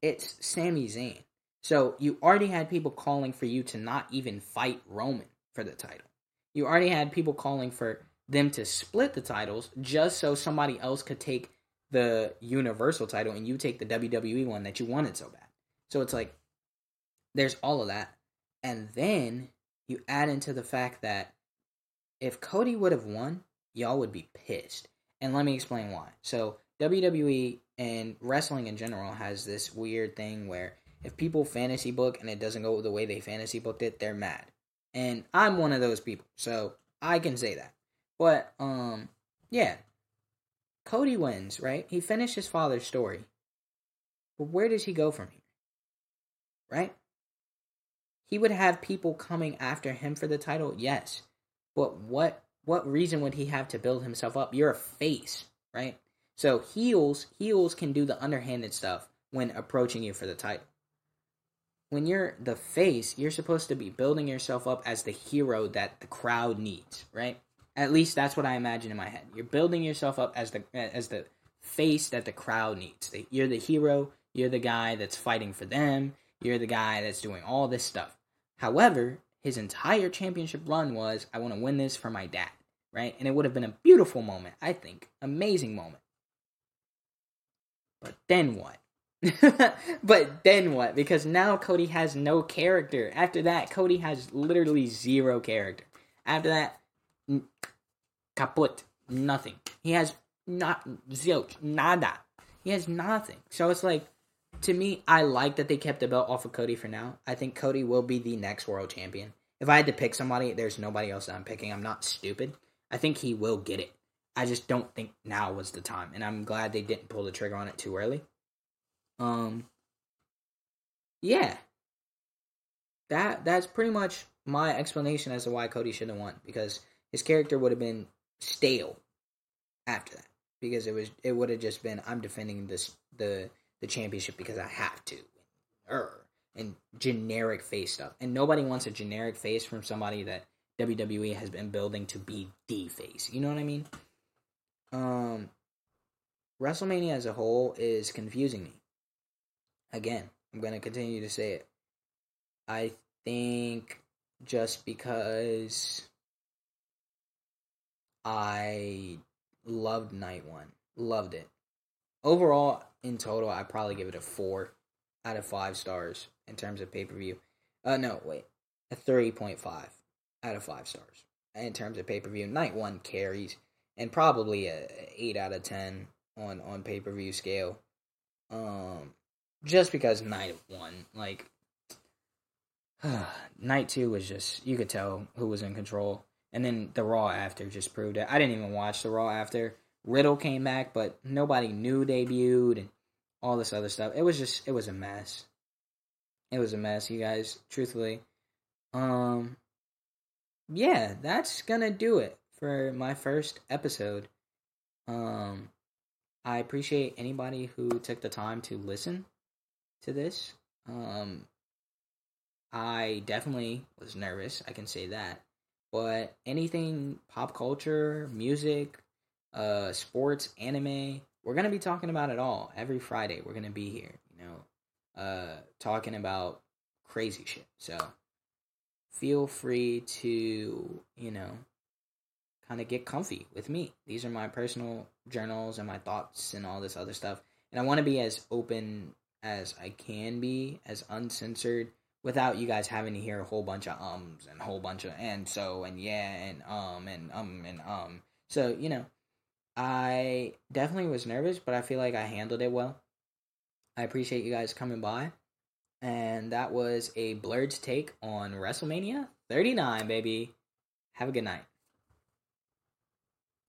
It's Sami Zayn. So you already had people calling for you to not even fight Roman for the title. You already had people calling for them to split the titles just so somebody else could take the Universal title and you take the WWE one that you wanted so bad. So it's like there's all of that. And then you add into the fact that if Cody would have won, y'all would be pissed. And let me explain why. So WWE and wrestling in general has this weird thing where if people fantasy book and it doesn't go the way they fantasy booked it, they're mad. And I'm one of those people. So I can say that. But um, yeah, Cody wins, right? He finished his father's story. But where does he go from here? Right? He would have people coming after him for the title, yes. But what what reason would he have to build himself up? You're a face, right? So heels heels can do the underhanded stuff when approaching you for the title. when you're the face, you're supposed to be building yourself up as the hero that the crowd needs, right? At least that's what I imagine in my head. You're building yourself up as the as the face that the crowd needs. You're the hero. You're the guy that's fighting for them. You're the guy that's doing all this stuff. However, his entire championship run was, I want to win this for my dad, right? And it would have been a beautiful moment, I think. Amazing moment. But then what? but then what? Because now Cody has no character. After that, Cody has literally zero character. After that, kaput. Nothing. He has not zilch. Nada. He has nothing. So it's like, to me, I like that they kept the belt off of Cody for now. I think Cody will be the next world champion. If I had to pick somebody, there's nobody else that I'm picking. I'm not stupid. I think he will get it. I just don't think now was the time, and I'm glad they didn't pull the trigger on it too early. Um, yeah, that that's pretty much my explanation as to why Cody should have won because his character would have been stale after that because it was it would have just been I'm defending this the the championship because I have to, er, and generic face stuff, and nobody wants a generic face from somebody that WWE has been building to be the face. You know what I mean? Um, WrestleMania as a whole is confusing me. Again, I'm to continue to say it. I think just because I loved night one, loved it. Overall, in total, I probably give it a four out of five stars in terms of pay per view. Uh, no, wait, a three point five out of five stars in terms of pay per view. Night one carries and probably a eight out of ten on on pay per view scale. Um, just because night one, like night two was just you could tell who was in control, and then the Raw after just proved it. I didn't even watch the Raw after. Riddle came back, but nobody new debuted and all this other stuff. It was just it was a mess. It was a mess, you guys. Truthfully, um, yeah, that's gonna do it for my first episode. Um, I appreciate anybody who took the time to listen to this. Um, I definitely was nervous. I can say that. But anything pop culture, music, uh, sports, anime, we're gonna be talking about it all every Friday. We're gonna be here, you know, uh, talking about crazy shit. So feel free to, you know, kind of get comfy with me. These are my personal journals and my thoughts and all this other stuff. And I want to be as open as I can be, as uncensored, without you guys having to hear a whole bunch of ums and a whole bunch of and so and yeah and um and um and um. So, you know, I definitely was nervous, but I feel like I handled it well. I appreciate you guys coming by. And that was a Blerd's take on WrestleMania 39, baby. Have a good night.